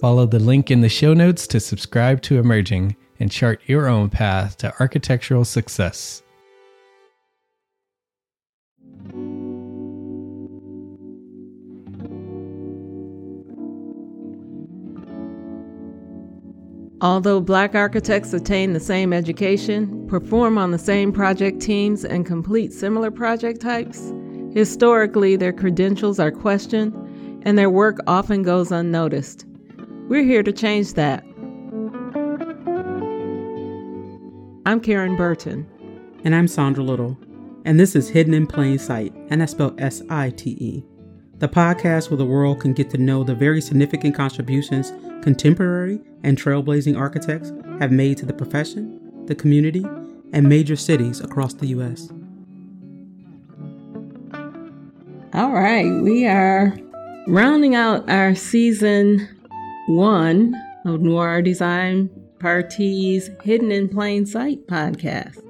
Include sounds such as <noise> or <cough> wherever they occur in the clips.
Follow the link in the show notes to subscribe to Emerging and chart your own path to architectural success. Although black architects attain the same education, perform on the same project teams, and complete similar project types, historically their credentials are questioned and their work often goes unnoticed. We're here to change that. I'm Karen Burton. And I'm Sandra Little. And this is Hidden in Plain Sight, and that's spelled S I T E. The podcast where the world can get to know the very significant contributions contemporary and trailblazing architects have made to the profession, the community, and major cities across the U.S. All right, we are rounding out our season one of Noir Design Party's Hidden in Plain Sight podcast.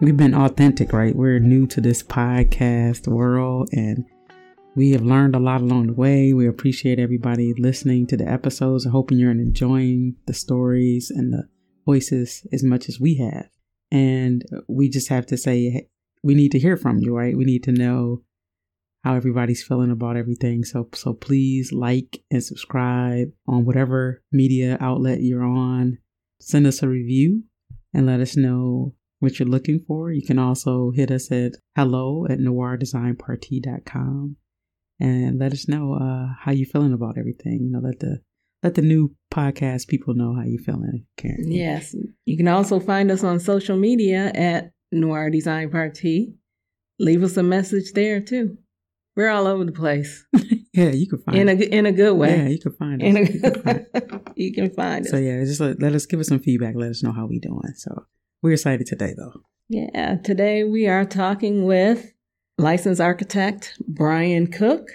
We've been authentic, right? We're new to this podcast world and we have learned a lot along the way. We appreciate everybody listening to the episodes and hoping you're enjoying the stories and the voices as much as we have. And we just have to say, we need to hear from you, right? We need to know how everybody's feeling about everything. So, so please like and subscribe on whatever media outlet you're on. Send us a review and let us know what you're looking for. You can also hit us at hello at noirdesignparty.com and let us know uh, how you're feeling about everything. You know, let the let the new podcast people know how you're feeling, Karen. Yes, you can also find us on social media at Noir Design Party. Leave us a message there too. We're all over the place <laughs> Yeah, you can find in a us. in a good way. Yeah, you can find us. in a <laughs> You can find- you can find us. so yeah, just let, let us give us some feedback. Let us know how we doing. So we're excited today, though. Yeah, today we are talking with licensed architect Bryan Cook.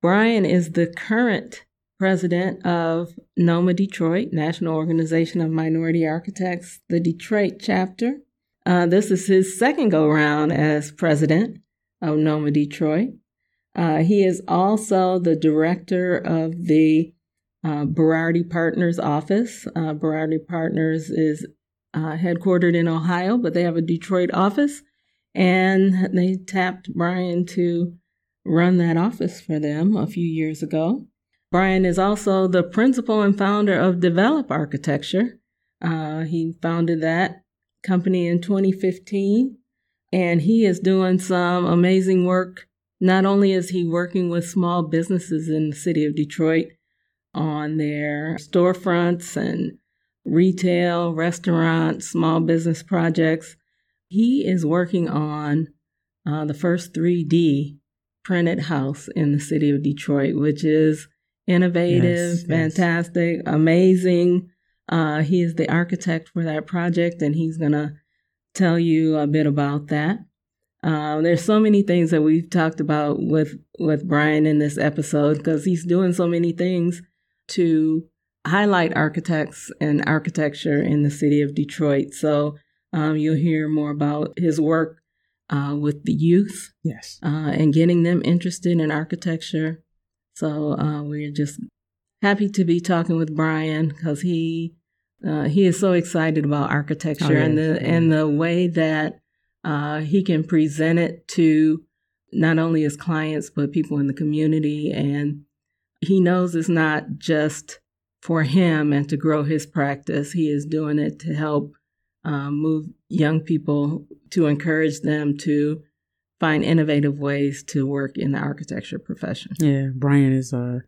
Bryan is the current president of NOMA Detroit, National Organization of Minority Architects, the Detroit chapter. Uh, this is his second go round as president of NOMA Detroit. Uh, he is also the director of the uh, Berardi Partners office. Uh, Berardi Partners is uh, headquartered in Ohio, but they have a Detroit office. And they tapped Bryan to run that office for them a few years ago. Bryan is also the principal and founder of Develop Architecture. Uh, he founded that company in 2015, and he is doing some amazing work. Not only is he working with small businesses in the city of Detroit on their storefronts and retail, restaurants, small business projects, he is working on uh, the first 3D printed house in the city of Detroit, which is innovative, Yes, yes. fantastic, amazing. Uh, he is the architect for that project, and he's going to tell you a bit about that. Uh, there's so many things that we've talked about with with Bryan in this episode because he's doing so many things to highlight architects and architecture in the city of Detroit. So um, you'll hear more about his work uh, with the youth Yes. uh, and getting them interested in architecture. So uh, we're just happy to be talking with Bryan because he uh, he is so excited about architecture Oh, and the and the way that uh, he can present it to not only his clients but people in the community. And he knows it's not just for him and to grow his practice. He is doing it to help uh, move young people to encourage them to find innovative ways to work in the architecture profession. Yeah, Bryan is uh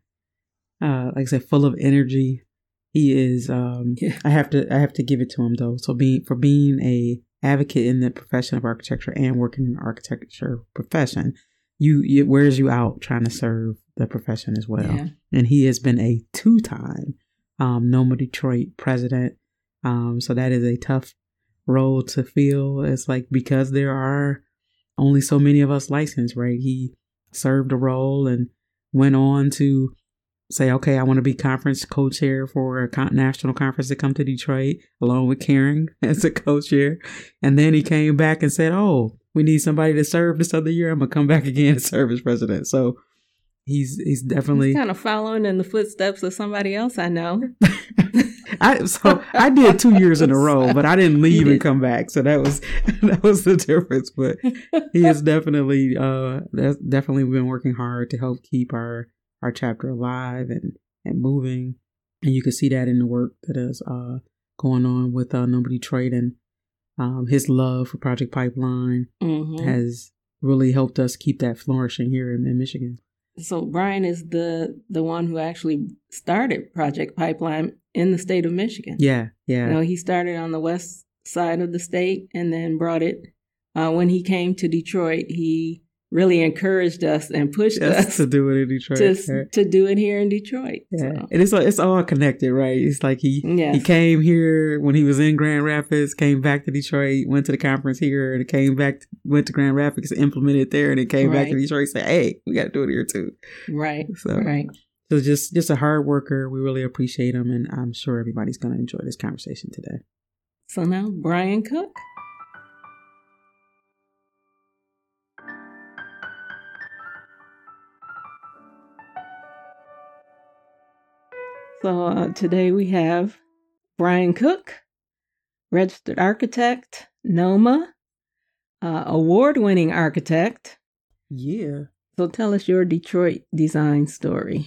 uh like I said, full of energy. He is um <laughs> Yeah. I have to I have to give it to him though. So being for being a advocate in the profession of architecture and working in the architecture profession, you it wears you out trying to serve the profession as well. Yeah. And he has been a two time um NOMA Detroit president. Um so that is a tough role to fill. It's like because there are only so many of us licensed, right? He served a role and went on to say, okay, I want to be conference co-chair for a con- national conference to come to Detroit, along with Karen <laughs> as a co-chair. And then he came back and said, oh, we need somebody to serve this other year. I'm gonna come back again and <laughs> serve as president. So he's he's definitely. He's kind of following in the footsteps of somebody else I know. <laughs> I so I did two years in a row, but I didn't leave and come back. So that was that was the difference. But he has definitely uh that's definitely been working hard to help keep our our chapter alive and and moving and you can see that in the work that is uh going on with uh NOMA detroit and um his love for project pipeline Mhm. has really helped us keep that flourishing here in, in michigan So Bryan is the the one who actually started Project Pipeline in the state of Michigan. yeah yeah You know, he started on the west side of the state and then brought it. Uh, when he came to Detroit, he really encouraged us and pushed Yes, us to do it in detroit to to do it here in Detroit. Yeah, So, and it's it's all connected, right? It's like he Yes. he came here when he was in Grand Rapids, came back to Detroit, went to the conference here, and came back, went to Grand Rapids, implemented there, and then came back to Right. Detroit. Said, "Hey, we got to do it here too." right, So, right. so just just a hard worker. We really appreciate him, and I'm sure everybody's going to enjoy this conversation today. So now Bryan Cook. So uh, today we have Bryan Cook, registered architect, NOMA, uh, award winning architect. Yeah, So tell us your Detroit design story.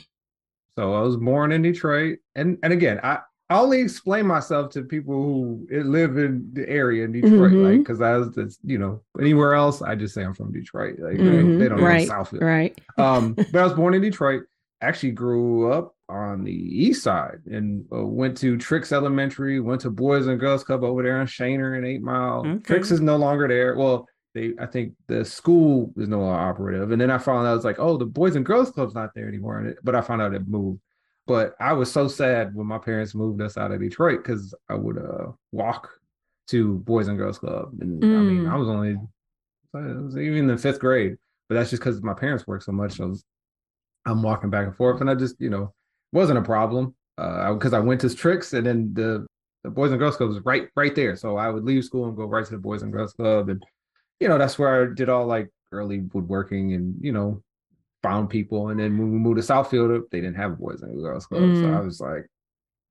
So I was born in Detroit, and and again, I, I only explain myself to people who live in the area in Detroit, Mhm. like because I was, just, you know, anywhere else, I just say I'm from Detroit. Like they- Mhm. they, don't right, know Southfield. right. Um, but I was born in Detroit. Actually, grew up on the east side and uh, went to Trix Elementary. Went to Boys and Girls Club over there on Schoenherr and Eight Mile. Okay. Trix is no longer there. Well, they I think the school is no longer operative. And then I found out it's like, oh, the Boys and Girls Club's not there anymore. But I found out it moved. But I was so sad when my parents moved us out of Detroit because I would uh walk to Boys and Girls Club. And I mean, Mm. I was only it was even in the fifth grade, but that's just because my parents work so much. I was I'm walking back and forth, and I just you know wasn't a problem because I went to Trix, and then the the Boys and Girls Club was right right there, so I would leave school and go right to the Boys and Girls Club, and you know that's where I did all like early woodworking and you know found people, and then when we moved to Southfield, they didn't have a Boys and Girls Club, so Mm. I was like.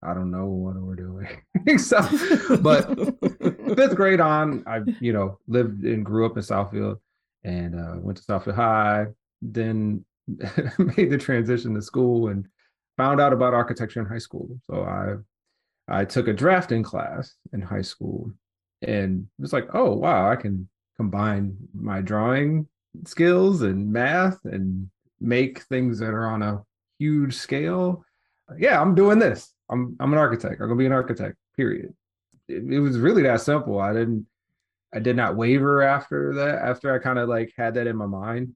I don't know what we're doing. <laughs> so, but <laughs> fifth grade on, I you know lived and grew up in Southfield, and uh, went to Southfield High. Then <laughs> made the transition to school and found out about architecture in high school. So I I took a drafting class in high school, and it was like, oh wow, I can combine my drawing skills and math and make things that are on a huge scale. Yeah, I'm doing this. I'm I'm an architect. I'm gonna be an architect. Period. It, it was really that simple. I didn't I did not waver after that. After I kind of like had that in my mind,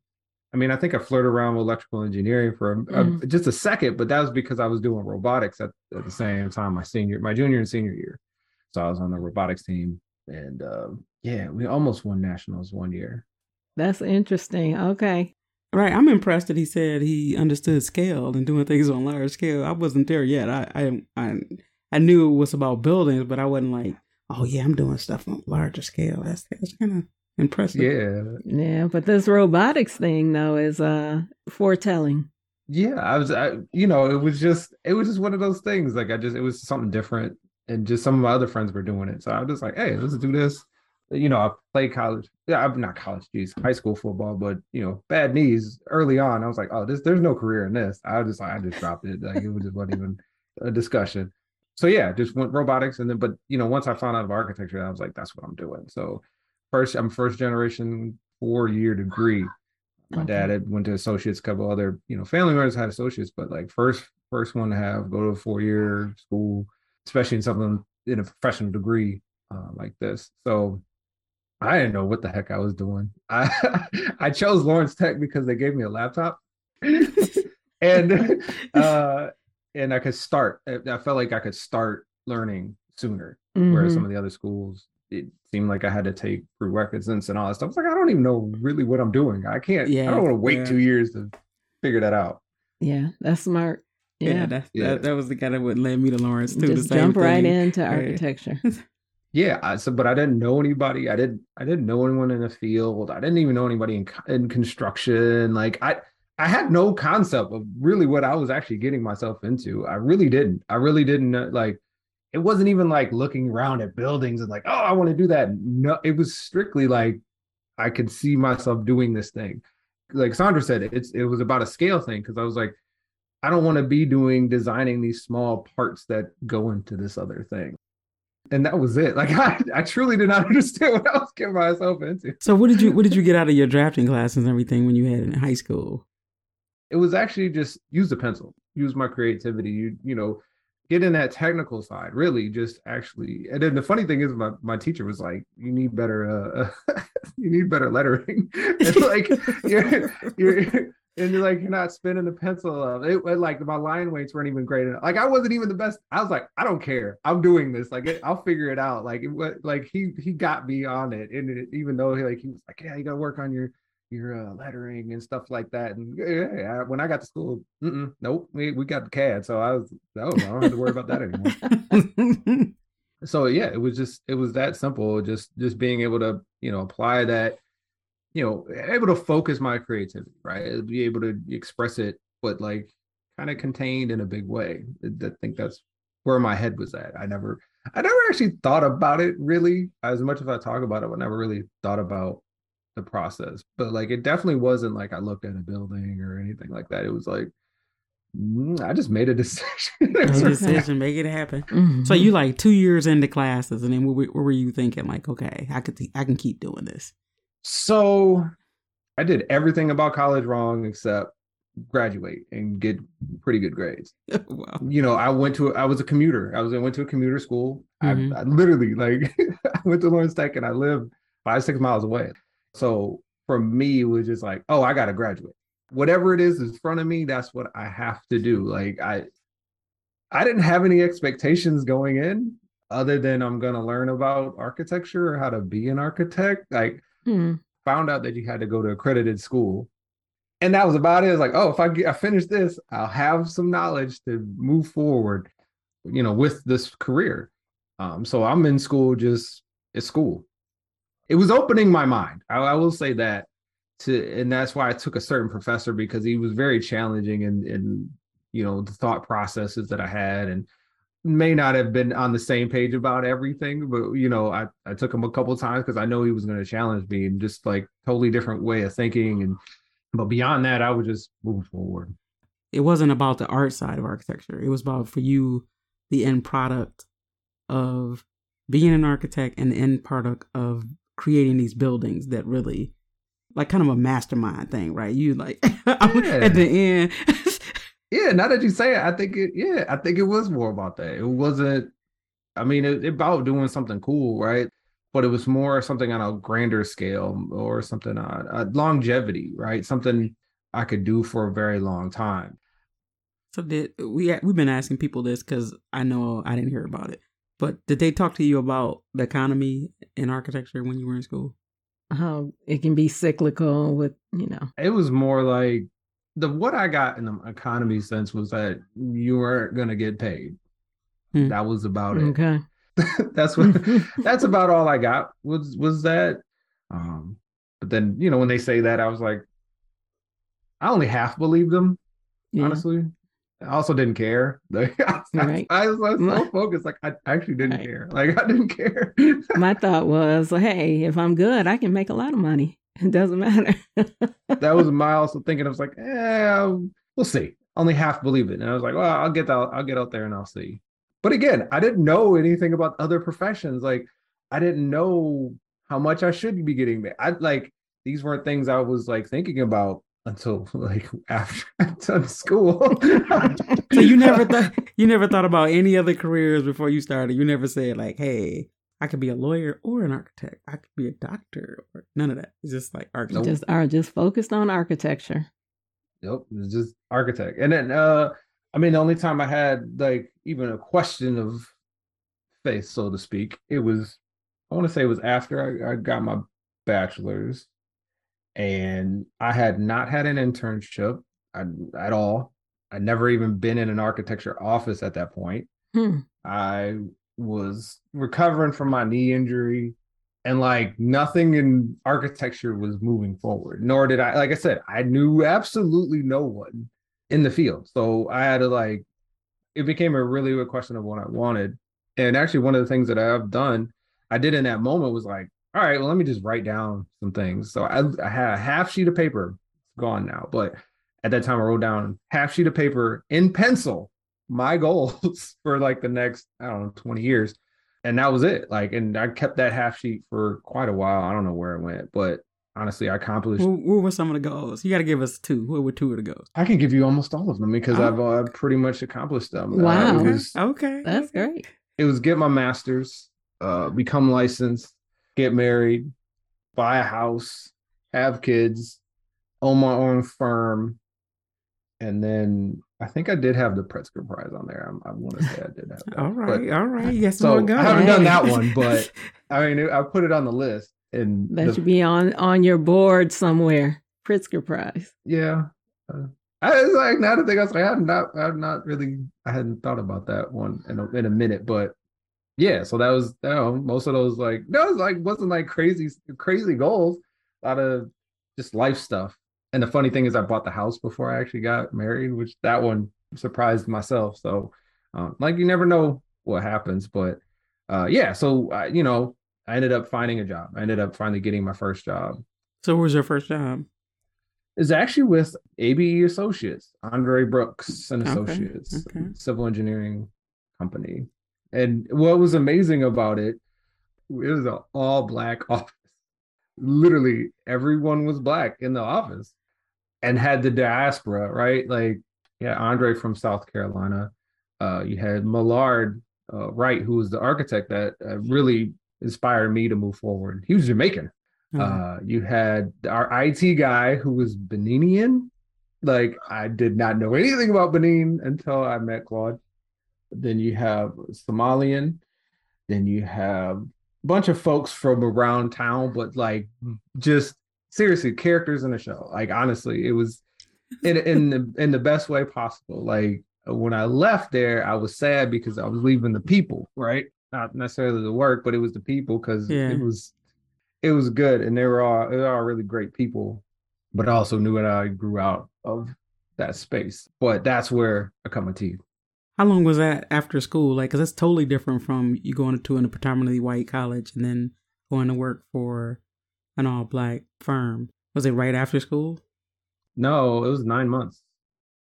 I mean, I think I flirted around with electrical engineering for a, Mm. a, just a second, but that was because I was doing robotics at, at the same time my senior, my junior and senior year. So I was on the robotics team, and um, yeah, we almost won nationals one year. That's interesting. Okay. Right. I'm impressed that he said he understood scale and doing things on large scale. I wasn't there yet. I I I, I knew it was about buildings, but I wasn't like, oh yeah, I'm doing stuff on larger scale. That's that's kind of impressive. Yeah, Yeah, but this robotics thing though is uh foretelling. yeah. I was, I, you know, it was just, it was just one of those things. Like I just, it was something different, and just some of my other friends were doing it, so I was just like, hey, let's do this. You know, I played college. Yeah, I'm not college, geez, high school football, but you know, bad knees early on. I was like, oh, this, there's no career in this. I was just like, I just dropped it. Like it was just wasn't even a discussion. So yeah, just went robotics, and then, but you know, once I found out of architecture, I was like, that's what I'm doing. So first, I'm first generation four year degree. My Okay. dad had went to associates, a couple other, you know, family members had associates, but like first, first one to have go to a four year school, especially in something in a professional degree uh, like this. So I didn't know what the heck I was doing. <laughs> I I chose Lawrence Tech because they gave me a laptop, <laughs> and uh, and I could start. I felt like I could start learning sooner. Whereas Mhm. some of the other schools, it seemed like I had to take prerequisites and all that stuff. I was like, I don't even know really what I'm doing. I can't. Yeah, I don't want to wait yeah. two years to figure that out. Yeah, that's smart. Yeah, Yeah. that's, Yeah. That, that was the guy that would led me to Lawrence too. Just the same jump right thing. into architecture. <laughs> Yeah, I, so but I didn't know anybody. I didn't. I didn't know anyone in the field. I didn't even know anybody in in construction. Like I, I had no concept of really what I was actually getting myself into. I really didn't. I really didn't know, like. It wasn't even like looking around at buildings and like, oh, I want to do that. No, it was strictly like I could see myself doing this thing. Like Sandra said, it's it was about a scale thing because I was like, I don't want to be doing designing these small parts that go into this other thing. And that was it. Like <laughs> I, I truly did not <laughs> understand what I was getting myself into. So what did you what did you get out of your drafting classes and everything when you had in high school? It was actually just use the pencil, use my creativity, you you know, get in that technical side, really just actually. And then the funny thing is my, my teacher was like, you need better uh <laughs> you need better lettering. <laughs> and like you're you're and you're like you're not spinning the pencil up. It, like my line weights weren't even great enough. Like I wasn't even the best. I was like, I don't care. I'm doing this. Like it, I'll figure it out. Like wa- like he he got me on it. And it, even though he like he was like, yeah, you gotta work on your your uh, lettering and stuff like that. And yeah, when I got to school, nope, we, we got the CAD. So I was, oh, I don't have to worry about that anymore <laughs> <laughs> so yeah it was just it was that simple just just being able to you know apply that you know able to focus my creativity right be able to express it but like kind of contained in a big way i I think that's where my head was at i never i never actually thought about it really as much as i talk about it but never really thought about the process but like it definitely wasn't like i looked at a building or anything like that it was like mm, i just made a <laughs> decision Make a decision, make it happen. Mhm. So you like two years into classes, and then what, were- what were you thinking? Like, okay, I could I can keep doing this. So I did everything about college wrong except graduate and get pretty good grades. <laughs> wow. You know, I went to I was a commuter. I was I went to a commuter school. Mhm. I, I literally <laughs> like I went to Lawrence Tech and I lived five six miles away. So for me, it was just like, oh, I got to graduate. Whatever it is in front of me, that's what I have to do. Like I, I didn't have any expectations going in other than I'm gonna learn about architecture or how to be an architect. Like Hmm. found out that you had to go to accredited school. And that was about it. It's like, oh, if I get I finish this, I'll have some knowledge to move forward, you know, with this career. Um, so I'm in school just at school. It was opening my mind. I, I will say that to and that's why I took a certain professor because he was very challenging in in you know the thought processes that I had and may not have been on the same page about everything, but you know, I, I took him a couple times because I know he was going to challenge me and just like totally different way of thinking. And but beyond that, I was just moving forward. It wasn't about the art side of architecture. It was about for you the end product of being an architect and the end product of creating these buildings that really like kind of a mastermind thing, right? You like <laughs> at the end. <laughs> Yeah, now that you say it, I think it. Yeah, I think it was more about that. It wasn't. I mean, it, it about doing something cool, right? but it was more something on a grander scale or something on uh, longevity, right? Something I could do for a very long time. So did we? We've been asking people this because I know I didn't hear about it. But did they talk to you about the economy in architecture when you were in school? How it can be cyclical with you know. It was more like the what I got in the economy sense was that you weren't gonna get paid. Hmm. That was about it. Okay. <laughs> that's what <laughs> that's about all I got was was that. Um, but then you know when they say that, I was like, I only half believed them, Yeah. honestly. I also didn't care. <laughs> Like, I, Right. I was like, so My- focused, like I actually didn't Right. care. Like I didn't care. <laughs> My thought was, hey, if I'm good, I can make a lot of money. <laughs> It doesn't matter. that was my also thinking. I was like, eh, we'll see. Only half believe it, and I was like, well, I'll get out. I'll get out there and I'll see. But again, I didn't know anything about other professions. Like, I didn't know how much I should be getting. I like these weren't things I was like thinking about until like after <laughs> I done school. <laughs> So you never thought you never thought about any other careers before you started. You never said like, "Hey, I could be a lawyer or an architect. I could be a doctor or none of that." It's just like architect. just are just focused on architecture. Nope, it just architect. And then uh I mean the only time I had like even a question of faith, so to speak, it was I want to say it was after I, I got my bachelor's and I had not had an internship at, all. I'd never even been in an architecture office at that point. Hmm. I was recovering from my knee injury and like nothing in architecture was moving forward nor did i like i said i knew absolutely no one in the field so i had to like it became a really a question of what i wanted and actually one of the things that i've done i did in that moment was like all right well let me just write down some things so i, I had a half sheet of paper it's gone now but at that time i wrote down half sheet of paper in pencil my <laughs> goals for like the next i don't know 20 years and that was it like and i kept that half sheet for quite a while i don't know where it went but honestly i accomplished What, what were some of the goals? You got to give us two. What were two of the goals? i can give you almost all of them because Oh. i've uh, pretty much accomplished them Uh, Wow. it was Okay, That's great. it was get my master's uh become licensed get married buy a house have kids own my own firm and then i think i did have the Pritzker prize on there i, I want to say i did have that All But- right, all right. Yes, so I haven't done that one, <laughs> but I mean, I put it on the list, and That the- should be on on your board somewhere. Pritzker Prize. yeah. Uh, I was like, now to think, I was like, I had not, I had not really, I hadn't thought about that one in a, in a minute, but yeah. So that was, you know, most of those like, that was like, wasn't like crazy, crazy goals. A lot of just life stuff. And the funny thing is, I bought the house before I actually got married, which that one surprised myself. So, um, like, you never know what happens, but uh, yeah. So, I, you know, I ended up finding a job. I ended up finally getting my first job. So, what was your first job? is actually with ABE Associates, Andre Brooks and Okay, Associates, okay. civil engineering company. And what was amazing about it, it was an all black <laughs> office. Literally everyone was black in the office and had the diaspora, right? Like, yeah, Andre from South Carolina. Uh, you had Millard uh, Wright, who was the architect that uh, really inspired me to move forward. He was Jamaican. Oh, Uh, you had our IT guy who was Beninian. Like I did not know anything about Benin until I met Claude. Then you have Somalian. Then you have a bunch of folks from around town, but like just seriously characters in the show. Like honestly, it was in in the in the best way possible. Like when I left there, I was sad because I was leaving the people, right? Not necessarily the work, but it was the people because Yeah. it was it was good and they were all they were all really great people. But I also knew that I grew out of that space. But that's where I cut my teeth. How long was that after school? Like, because that's totally different from you going to a predominantly white college and then going to work for an all black firm. Was it right after school? No, it was nine months.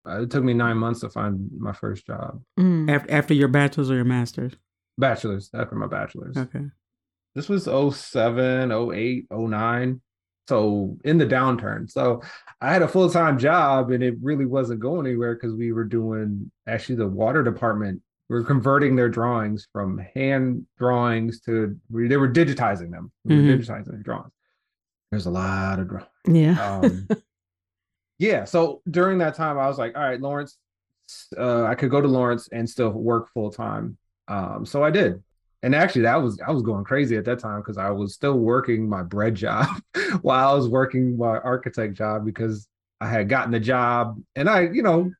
Uh, it took me nine months to find my first job. Mm. After after your bachelor's or your master's? Bachelor's, after my bachelor's. Okay. This was 07, 08, 09. So in the downturn. So I had a full-time job and it really wasn't going anywhere because we were doing actually the water department we were converting their drawings from hand drawings to they were digitizing them. We were Mhm. digitizing their drawings. There's a lot of drawings. Yeah. Um, <laughs> yeah. So during that time, I was like, all right, Lawrence, uh, I could go to Lawrence and still work full time. Um, so I did. And actually, that was I was going crazy at that time because I was still working my bread job <laughs> while I was working my architect job because I had gotten the job and I, you know,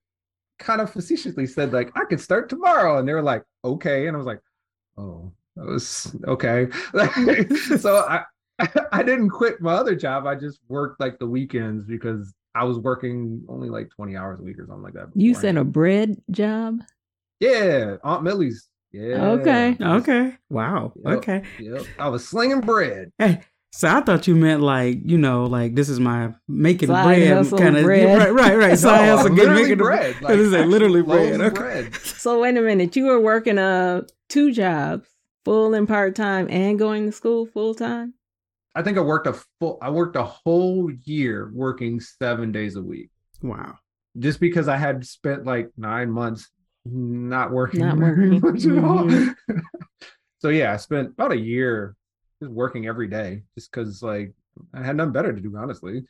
kind of facetiously said like I could start tomorrow, and they were like, okay, and I was like, oh, that was okay. <laughs> so I <laughs> I didn't quit my other job. I just worked like the weekends because I was working only like 20 hours a week or something like that. You beforehand. said a bread job? Yeah, Aunt Millie's. Yeah. Okay. Okay. Wow. Yep, Okay. Yep. I was slinging bread. Hey, so I thought you meant like you know like this is my making Side bread kind of bread. right right right. <laughs> So No, I hustle get making bread. <laughs> bread. Like, It is like literally loaves bread. Okay. bread. <laughs> So wait a minute. You were working uh two jobs, full and part time, and going to school full time? I think I worked a full I worked a whole year working seven days a week. Wow. Just because I had spent like nine months not working Not <laughs> working. much at all. Mhm. <laughs> so yeah, I spent about a year just working every day just because like I had nothing better to do, honestly.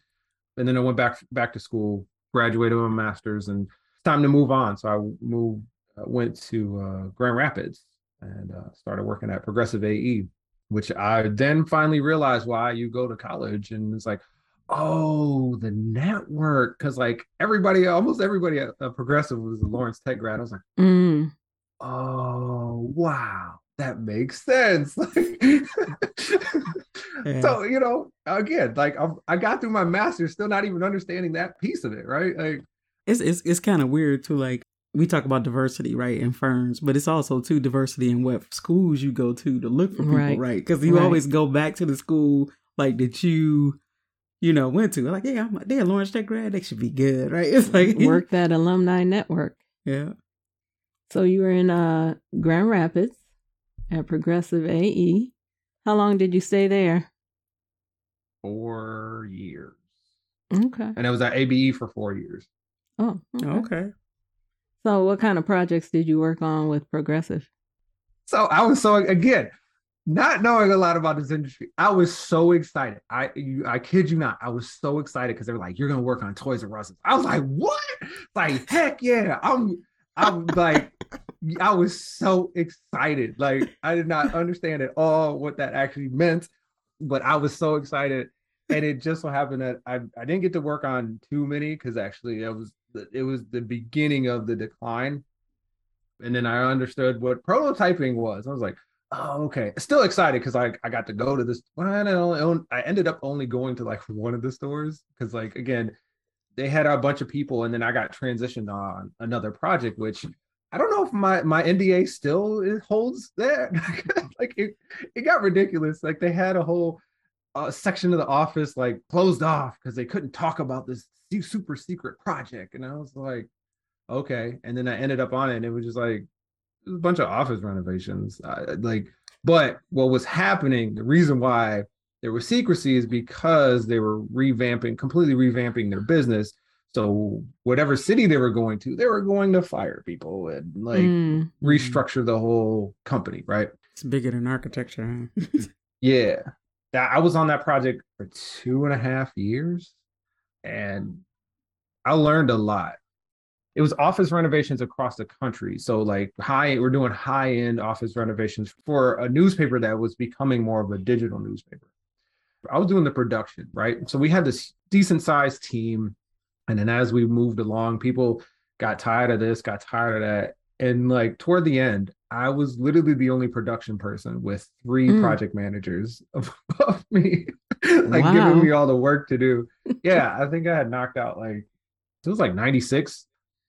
And then I went back back to school, graduated with my master's, and it's time to move on. So I moved, uh, went to uh, Grand Rapids and uh, started working at Progressive AE, which I then finally realized why you go to college, and it's like, oh, the network, because like everybody, almost everybody at, at Progressive was a Lawrence Tech grad. I was like, Mm. oh wow, that makes sense. <laughs> Yeah. So you know, again, like I, I got through my master's, still not even understanding that piece of it, right? Like, It's it's it's kind of weird to Like we talk about diversity, right, in firms, but it's also too diversity in what schools you go to to look for people, Right. right? Because you Right. always go back to the school like that you, you know, went to. Like, yeah, I'm they're a Lawrence Tech grad, they should be good, right? <laughs> It's like Work that alumni network. Yeah. So you were in uh Grand Rapids at Progressive AE. How long did you stay there? four years, Okay. and I was at ABE for four years. Oh, okay. Okay. So what kind of projects did you work on with Progressive? So I was so again, not knowing a lot about this industry, I was so excited. I you, I kid you not, I was so excited because they were like, "You're gonna work on Toys R Us." I was like, "What?" Like, heck yeah! I'm I'm like, I was so excited. Like, I did not understand at all what that actually meant, but I was so excited. And it just so happened that I, I didn't get to work on too many because actually it was it was the beginning of the decline and then I understood what prototyping was. I was like, oh, okay. Still excited because I, I got to go to this. Well, I, I ended up only going to like <laughs> one of the stores because, like, again, they had a bunch of people, and then I got transitioned on another project, which I don't know if my my NDA still holds there. <laughs> like, it it got ridiculous. Like, they had a whole uh, section of the office like closed off because they couldn't talk about this super secret project, and I was like okay and then i ended up on it and it was just like a bunch of office renovations I, like but what was happening the reason why there was secrecy is because they were revamping completely revamping their business so whatever city they were going to they were going to fire people and like Mm. restructure the whole company right It's bigger than architecture. Huh? <laughs> yeah That- i was on that project for two and a half years and i learned a lot it was office renovations across the country. So like high we're doing high end office renovations for a newspaper that was becoming more of a digital newspaper. I was doing the production right? So we had this decent sized team and then as we moved along people got tired of this got tired of that. And like toward the end i was literally the only production person with three Mm. project managers <laughs> above me <laughs> like Wow. giving me all the work to do. Yeah i think i had knocked out like it was like 96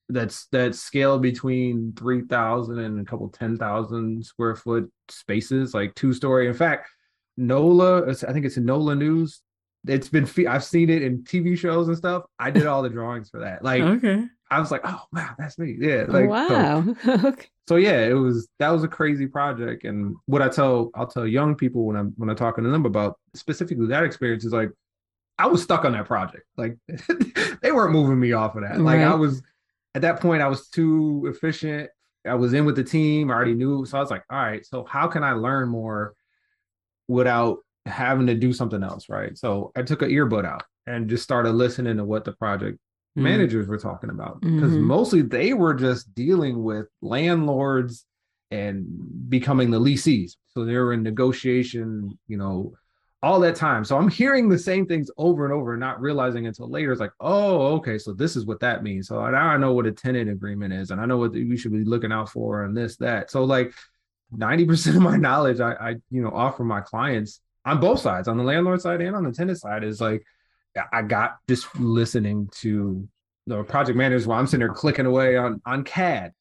that's that scale between 3000 and a couple 10,000 square foot spaces like two story. In fact NOLA I think it's in NOLA news. It's been I've seen it in TV shows and stuff. I did all the drawings for that. Like okay. I was like oh wow that's me yeah like so- wow. <laughs> okay. so yeah it was that was a crazy project. And what i tell i'll tell young people when i'm when i'm talking to them about specifically that experience is like i was stuck on that project. Like <laughs> they weren't moving me off of that. Like i was at that point i was too efficient I was in with the team, I already knew. So I was like, all right, so how can I learn more without having to do something else? Right. So I took an earbud out and just started listening to what the project Mm. managers were talking about because Mhm. mostly they were just dealing with landlords and becoming the leasees. So they were in negotiation, you know, all that time. So I'm hearing the same things over and over, and not realizing until later. It's like, oh, okay, so this is what that means. So now I know what a tenant agreement is, and I know what we should be looking out for, and this, that. So like, ninety percent of my knowledge, I, I, you know, offer my clients on both sides, on the landlord side and on the tenant side, is like, I got just listening to the project managers while I'm sitting there clicking away on on CAD.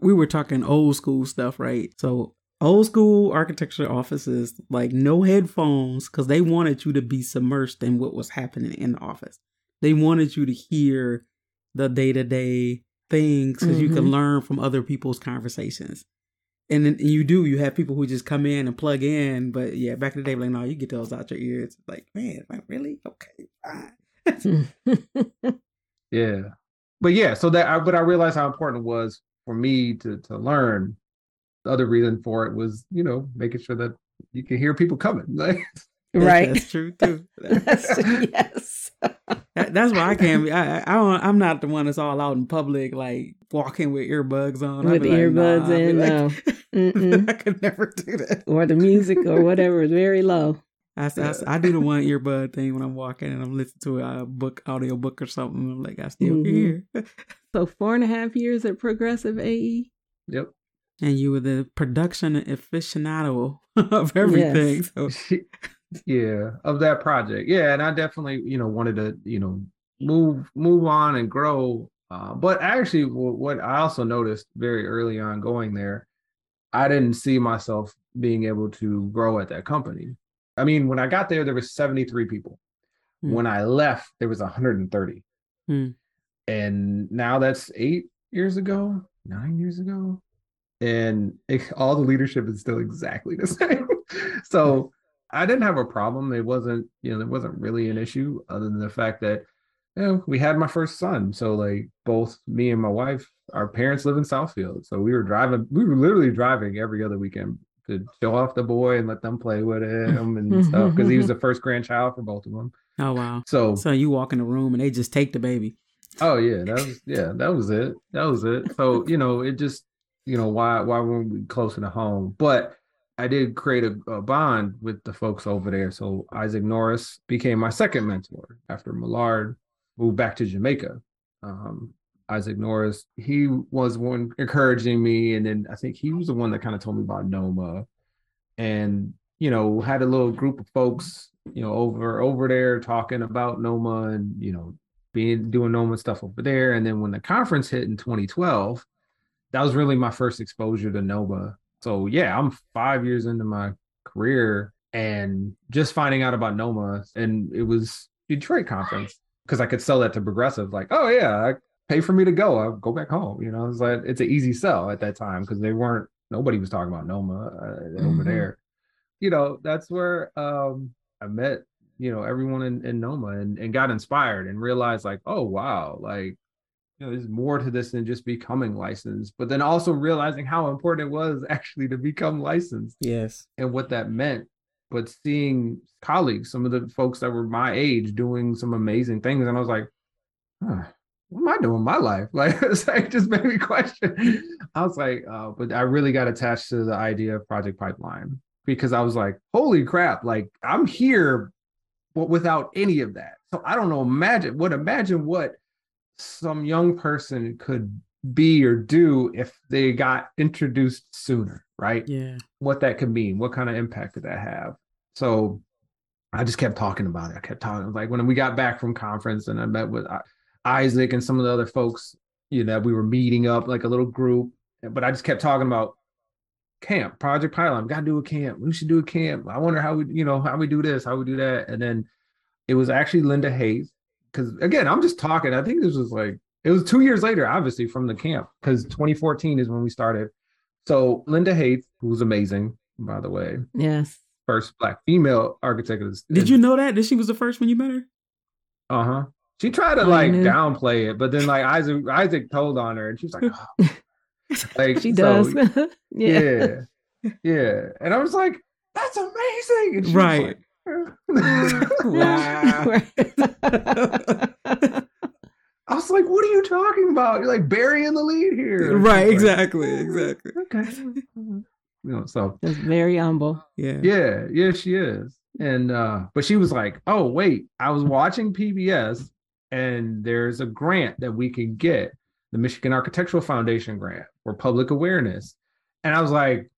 we were talking old school stuff, right? So old school architecture offices, like no headphones, because they wanted you to be submersed in what was happening in the office. They wanted you to hear the day to day things because you can mm-hmm. learn from other people's conversations. And then you do, you have people who just come in and plug in. But yeah, back in the day, like, no, you get those out your ears. Like, man, like, really? Okay, fine. <laughs> Yeah, but yeah, so that I, but I realized how important it was for me to to learn. The other reason for it was, you know, making sure that you can hear people coming. <laughs> Like, right. That's true too. <laughs> That's- yes. <laughs> That, that's why I can't be. I, I I don't. I'm not the one that's all out in public, like walking with earbuds on. I'd With be like, earbuds nah, I'd be in, like- no. Mm-mm. I could never do that. or the music or whatever is very low. I, I do the one earbud thing when I'm walking and I'm listening to a book, audio book or something. I'm like, I still can Mhm. hear. So four and a half years at Progressive? AE. yep. And you were the production aficionado <laughs> of everything. Yes. So <laughs> yeah of that project yeah and i definitely you know wanted to you know move move on and grow uh, but actually wh- what i also noticed very early on going there i didn't see myself being able to grow at that company i mean when i got there there was 73 people Hmm. when i left there was 130 Hmm. and now that's eight years ago nine years ago and it, all the leadership is still exactly the <laughs> same so I didn't have a problem. It wasn't, you know, there wasn't really an issue other than the fact that, you know, we had my first son. So like both me and my wife, our parents live in Southfield. So we were driving, we were literally driving every other weekend to show off the boy and let them play with him and mm-hmm. stuff. Cause he was the mm-hmm. first grandchild for both of them. oh wow. So, So you walk in the room and they just take the baby. oh yeah, that was, yeah, that was it. That was it. So, you know, it just, you know, why, why weren't we closer to home? But I did create a, a bond with the folks over there. So Isaac Norris became my second mentor after Millard moved back to Jamaica. Um, Isaac Norris, he was one encouraging me, and then I think he was the one that kind of told me about Noma, and you know had a little group of folks, you know, over over there talking about Noma and you know being doing Noma stuff over there. And then when the conference hit in 2012, that was really my first exposure to Noma so yeah, I'm five years into my career and just finding out about Noma, and it was Detroit conference because I could sell that to Progressive, like, oh yeah, pay for me to go, I'll go back home. You know, it's like it's an easy sell at that time because they weren't nobody was talking about Noma uh, over Mhm. there. You know, that's where um I met you know everyone in, in Noma and, and got inspired and realized like, oh wow, like you know, there's more to this than just becoming licensed, but then also realizing how important it was <laughs> actually to become licensed Yes. and what that meant. But seeing colleagues, some of the folks that were my age doing some amazing things, and I was like, huh, what am I doing in my life? <laughs> Like, it's like just made me question. I was like, uh, but I really got attached to the idea of Project Pipeline because I was like, holy crap, like I'm here, but without any of that. So I don't know, imagine what imagine what some young person could be or do if they got introduced sooner, right? Yeah. What that could mean, what kind of impact could that have? So I just kept talking about it. I kept talking. Like when we got back from conference and I met with uh, Isaac and some of the other folks, you know, we were meeting up like a little group, but I just kept talking about camp, Project Pipeline. We got to do a camp. We should do a camp. I wonder how we, you know, how we do this, how we do that. And then it was actually Linda Hayes. Cause again, I'm just talking. I think this was like, it was two years later, obviously, from the camp, because 2014 is when we started. So Linda Hayes, who was amazing, by the way, Yes. first black female architect. is- Did you know that? That she was the first when you met her? Uh huh. She tried to I like knew. downplay it, but then like Isaac Isaac told on her, and she was like, "Oh." <laughs> Like She so- does. <laughs> yeah. yeah. And I was like, that's amazing. And she was Right. like, <laughs> <laughs> I was like, what are you talking about? You're like burying the lead here. right, like, exactly, exactly. okay. <laughs> You know, so That's very humble. Yeah. yeah, yeah, she is. And uh, but she was like, Oh, wait, I was watching PBS and there's a grant that we can get, the Michigan Architectural Foundation grant for public awareness. And I was like,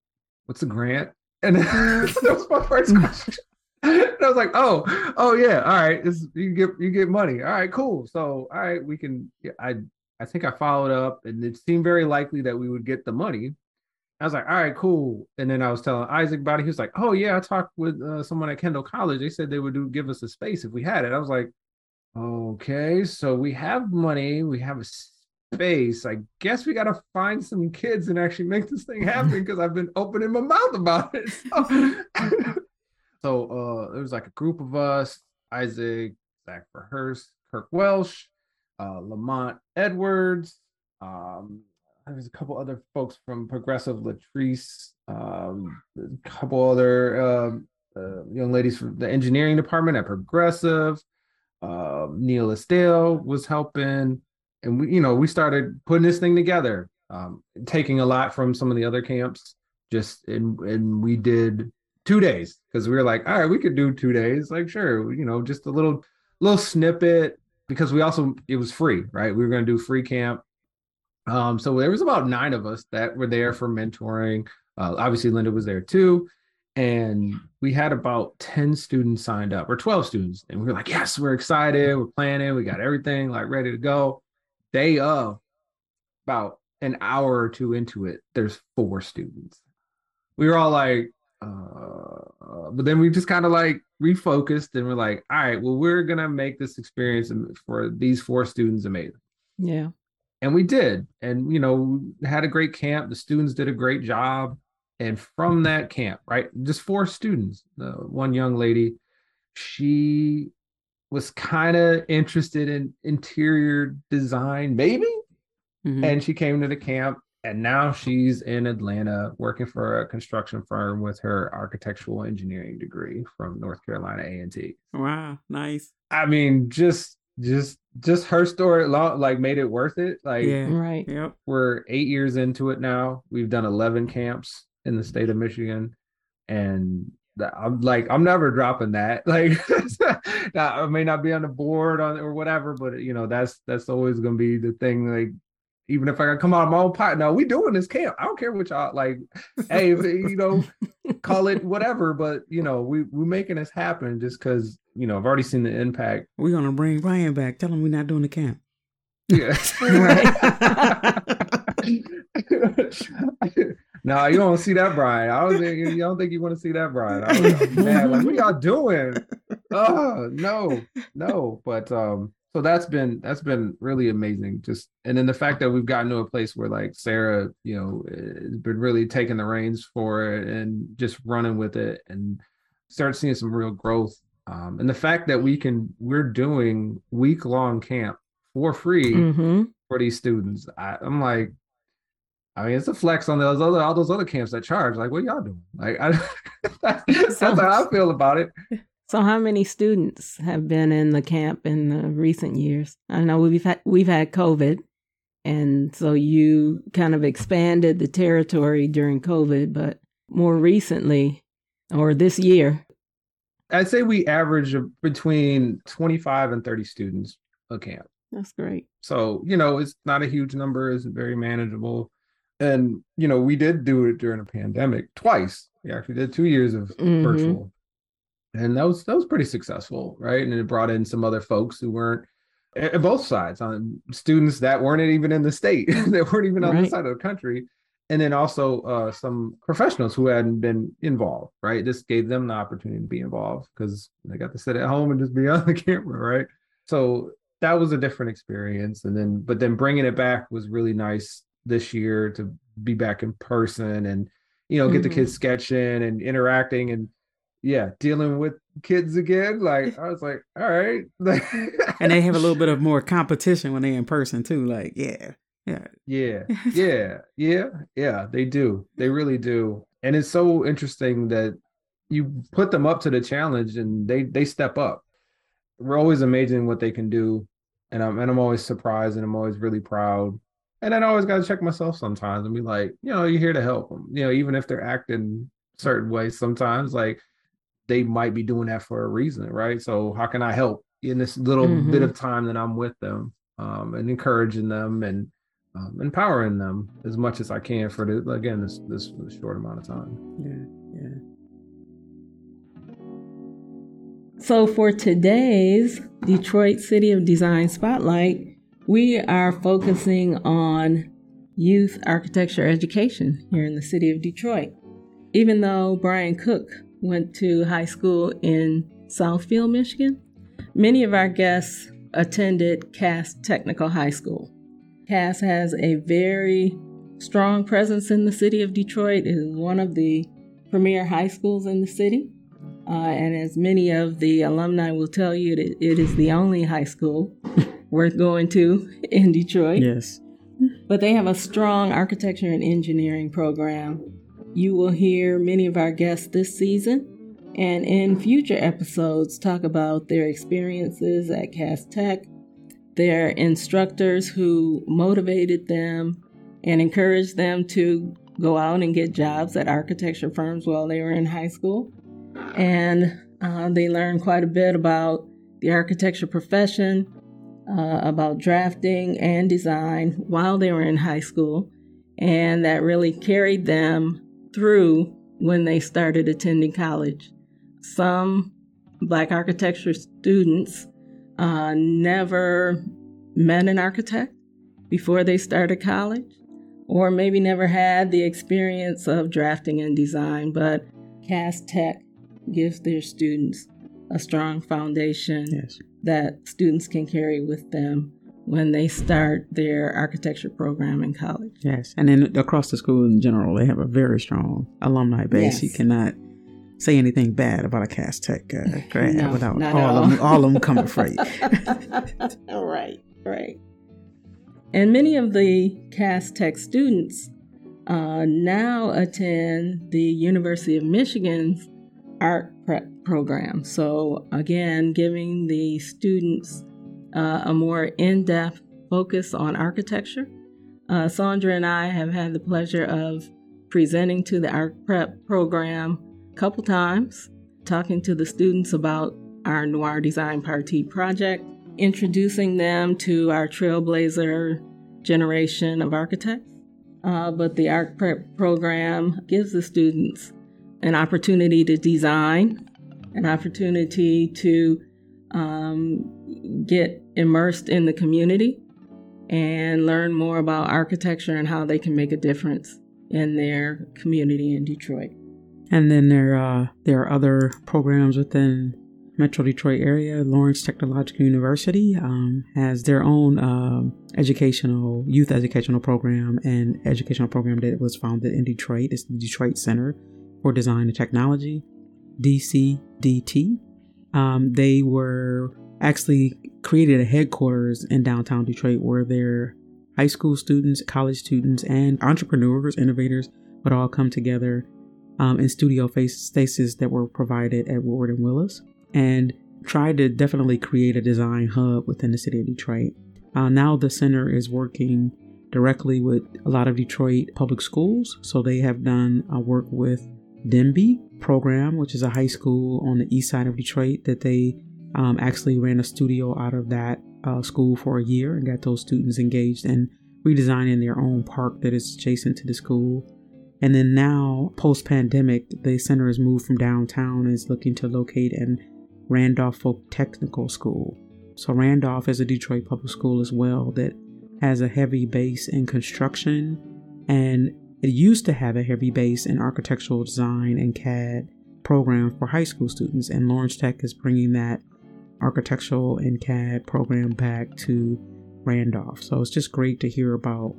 What's the grant? And that was my first question. <laughs> And I was like, oh, oh yeah, all right. You get you get money. All right, cool. So all right, we can. yeah, I I think I followed up, and it seemed very likely that we would get the money. I was like, all right, cool. And then I was telling Isaac about it. He was like, oh yeah, I talked with uh, someone at Kendall College. They said they would do give us a space if we had it. I was like, okay, so we have money, we have a space. I guess we got to find some kids and actually make this thing happen <laughs> because I've been opening my mouth about it. So, <laughs> so uh, there was like a group of us: Isaac, Zach Verhurst, Kirk Welsh, uh, Lamont Edwards. Um, there's a couple other folks from Progressive Latrice, um, a couple other um uh, young ladies from the engineering department at Progressive. Uh, Neil Estelle was helping, and we, you know, we started putting this thing together, um, taking a lot from some of the other camps. Just and and we did two days because we were like, all right, we could do two days. Like, sure, you know, just a little little snippet because we also it was free, right? We were going to do free camp. Um, so there was about nine of us that were there for mentoring. Uh, obviously, Linda was there too, and we had about ten students signed up, or twelve students, and we were like, yes, we're excited, we're planning, we got everything like ready to go. Day of, about an hour or two into it, there's four students. We were all like, uh, but then we just kind of like refocused and we're like, all right, well, we're gonna make this experience for these four students amazing. Yeah. and we did. And you know we had a great camp. The students did a great job. And from that camp right just four students uh, one young lady she was kind of interested in interior design maybe? Mhm. and she came to the camp and now she's in atlanta working for a construction firm with her architectural engineering degree from north carolina a&t wow, nice. i mean just just just her story like made it worth it like Yeah. Right. Yep. we're eight years into it now. We've done 11 camps in the state of Michigan. And I'm like, I'm never dropping that. <laughs> Like, <laughs> I may not be on the board on or whatever, but you know, that's that's always gonna be the thing. Like, even if I gotta come out of my own pot, no, we doing this camp. I don't care what y'all like. hey, you know, <laughs> call it whatever, but you know, we we making this happen just because you know I've already seen the impact. We're gonna bring Bryan back. Tell him we're not doing the camp. Yeah. <laughs> no, you don't see that, Bryan. I was thinking, you don't think you want to see that, Bryan. I was mad, like, what y'all doing? <laughs> Oh, no, no. But um, so that's been that's been really amazing. Just and then the fact that we've gotten to a place where like Sarah, you know, has been really taking the reins for it and just running with it and start seeing some real growth. Um, and the fact that we can we're doing week long camp for free Mm-hmm. for these students. I, I'm like, I mean, it's a flex on those other all those other camps that charge. Like, what y'all doing? Like, I, <laughs> that's how I feel about it. <laughs> So, how many students have been in the camp in the recent years? I know we've had we've had COVID, and so you kind of expanded the territory during COVID, but more recently, or this year, I'd say we average between 25 and 30 students a camp. that's great. So, you know, it's not a huge number, it's very manageable. And, you know, we did do it during a pandemic twice. We actually did two years of Mhm. virtual. And that was that was pretty successful, right? And it brought in some other folks who weren't at at both sides, on students that weren't even in the state, <laughs> that weren't even on Right. this side of the country. And then also uh, some professionals who hadn't been involved, right? This gave them the opportunity to be involved because they got to sit at home and just be <laughs> on the camera, right? So that was a different experience. And then, but then bringing it back was really nice this year to be back in person and, you know, get the Mhm. kids sketching and interacting and, yeah, dealing with kids again. Like, I was like, all right. And they have a little bit of <laughs> more competition when they're in person too. Like, yeah. Yeah. Yeah, <laughs> yeah, yeah, yeah. They do. They really do. And it's so interesting that you put them up to the challenge and they they step up. We're always amazing what they can do, and I'm and I'm always surprised and I'm always really proud. And I always got to check myself sometimes and be like, you know, you're here to help them. You know, even if they're acting certain ways, sometimes like they might be doing that for a reason, right? So how can I help in this little Mhm. bit of time that I'm with them, um, and encouraging them and um, empowering them as much as I can for the again this this short amount of time. Yeah. Yeah. So, for today's Detroit City of Design Spotlight, we are focusing on youth architecture education here in the city of Detroit. Even though Bryan Cook went to high school in Southfield, Michigan, many of our guests attended Cass Technical High School. Cass has a very strong presence in the city of Detroit. It is one of the premier high schools in the city. Uh, and as many of the alumni will tell you, it, it is the only high school <laughs> worth going to in Detroit. Yes. But they have a strong architecture and engineering program. You will hear many of our guests this season and in future episodes talk about their experiences at Cass Tech, their instructors who motivated them and encouraged them to go out and get jobs at architecture firms while they were in high school. And uh, they learned quite a bit about the architecture profession, uh, about drafting and design while they were in high school. And that really carried them through when they started attending college. Some Black architecture students uh, never met an architect before they started college, or maybe never had the experience of drafting and design, but Cass Tech gives their students a strong foundation Yes. that students can carry with them when they start their architecture program in college. Yes. And then across the school in general, they have a very strong alumni base. Yes. You cannot say anything bad about a Cass Tech uh, grad <laughs> No, without not all of, them, <laughs> <laughs> all. all of them coming for you. right, right. And many of the Cass Tech students uh, now attend the University of Michigan's Arch Prep program. So, again, giving the students uh, a more in depth focus on architecture. Uh, Sandra and I have had the pleasure of presenting to the Arch Prep program a couple times, talking to the students about our Noir Design Party project, introducing them to our trailblazer generation of architects. Uh, but the Arch Prep program gives the students an opportunity to design, an opportunity to um, get immersed in the community and learn more about architecture and how they can make a difference in their community in Detroit. And then there uh, there are other programs within Metro Detroit area. Lawrence Technological University um, has their own um, educational youth educational program and educational program that was founded in Detroit. It's the Detroit Center for Design and Technology, DCDT. Um, they were actually created a headquarters in downtown Detroit where their high school students, college students, and entrepreneurs, innovators would all come together um, in studio spaces that were provided at Woodward and Willis and tried to definitely create a design hub within the city of Detroit. Uh, now the center is working directly with a lot of Detroit public schools. So they have done uh, work with Denby program, which is a high school on the east side of Detroit that they um, actually ran a studio out of that uh, school for a year and got those students engaged in redesigning their own park that is adjacent to the school. And then now, post pandemic, the center has moved from downtown and is looking to locate in Randolph Folk Technical School. So, Randolph is a Detroit public school as well that has a heavy base in construction and it used to have a heavy base in architectural design and CAD program for high school students. And Lawrence Tech is bringing that architectural and CAD program back to Randolph. So, it's just great to hear about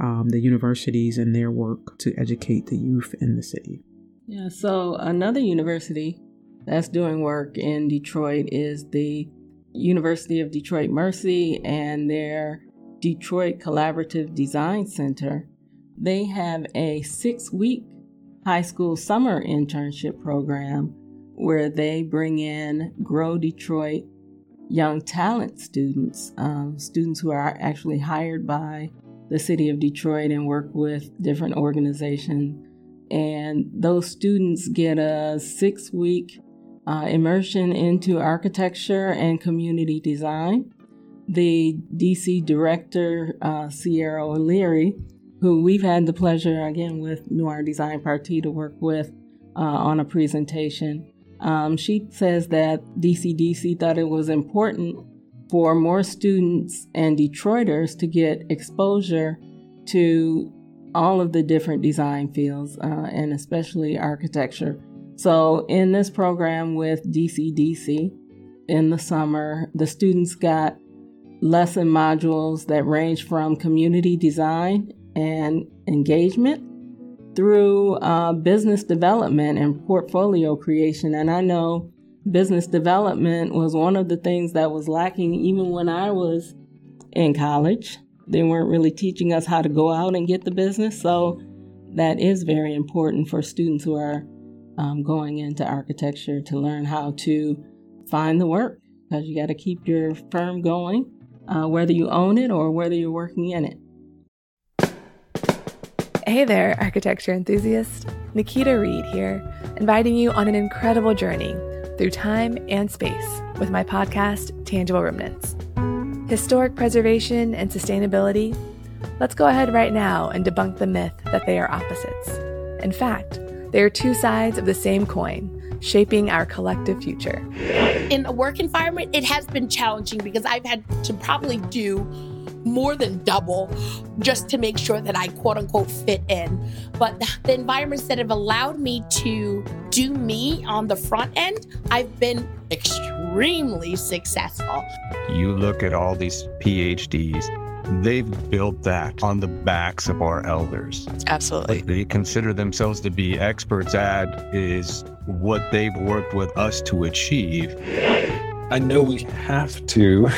um, the universities and their work to educate the youth in the city. Yeah, so another university that's doing work in Detroit is the University of Detroit Mercy and their Detroit Collaborative Design Center, they have a six week high school summer internship program where they bring in Grow Detroit young talent students, um, students who are actually hired by the city of Detroit and work with different organizations. And those students get a six week uh, immersion into architecture and community design. The DC director, uh, Sierra O'Leary, who we've had the pleasure again with Noir Design Party to work with uh, on a presentation, um, she says that DCDC thought it was important for more students and Detroiters to get exposure to all of the different design fields uh, and especially architecture. So, in this program with DCDC in the summer, the students got lesson modules that range from community design and engagement through uh, business development and portfolio creation. And I know business development was one of the things that was lacking even when I was in college. They weren't really teaching us how to go out and get the business. So that is very important for students who are um, going into architecture to learn how to find the work because you got to keep your firm going, uh, whether you own it or whether you're working in it. Hey there, architecture enthusiast. Nikita Reed here, inviting you on an incredible journey through time and space with my podcast, Tangible Remnants. Historic preservation and sustainability? Let's go ahead right now and debunk the myth that they are opposites. In fact, they are two sides of the same coin, shaping our collective future. In a work environment, it has been challenging because I've had to probably do more than double just to make sure that I quote unquote fit in. But the environments that have allowed me to do me on the front end, I've been extremely successful. You look at all these PhDs, they've built that on the backs of our elders. Absolutely. What they consider themselves to be experts at is what they've worked with us to achieve. I know we have to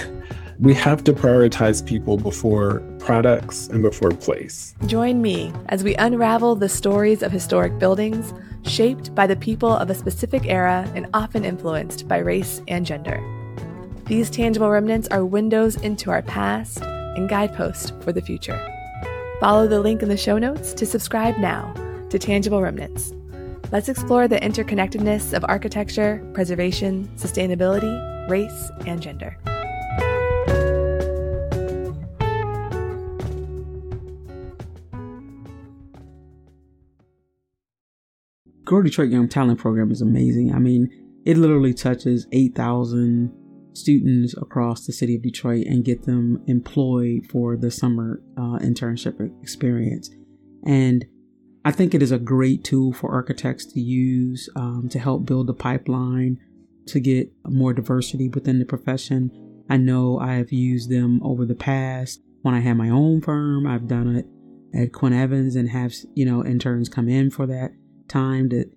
we have to prioritize people before products and before place. Join me as we unravel the stories of historic buildings shaped by the people of a specific era and often influenced by race and gender. These tangible remnants are windows into our past and guideposts for the future. Follow the link in the show notes to subscribe now to Tangible Remnants. Let's explore the interconnectedness of architecture, preservation, sustainability, race, and gender. Grow Detroit Young Talent Program is amazing. I mean, it literally touches 8,000 students across the city of Detroit and get them employed for the summer uh, internship experience. And I think it is a great tool for architects to use um, to help build the pipeline to get more diversity within the profession. I know I have used them over the past when I had my own firm. I've done it at Quinn Evans and have, you know, interns come in for that time that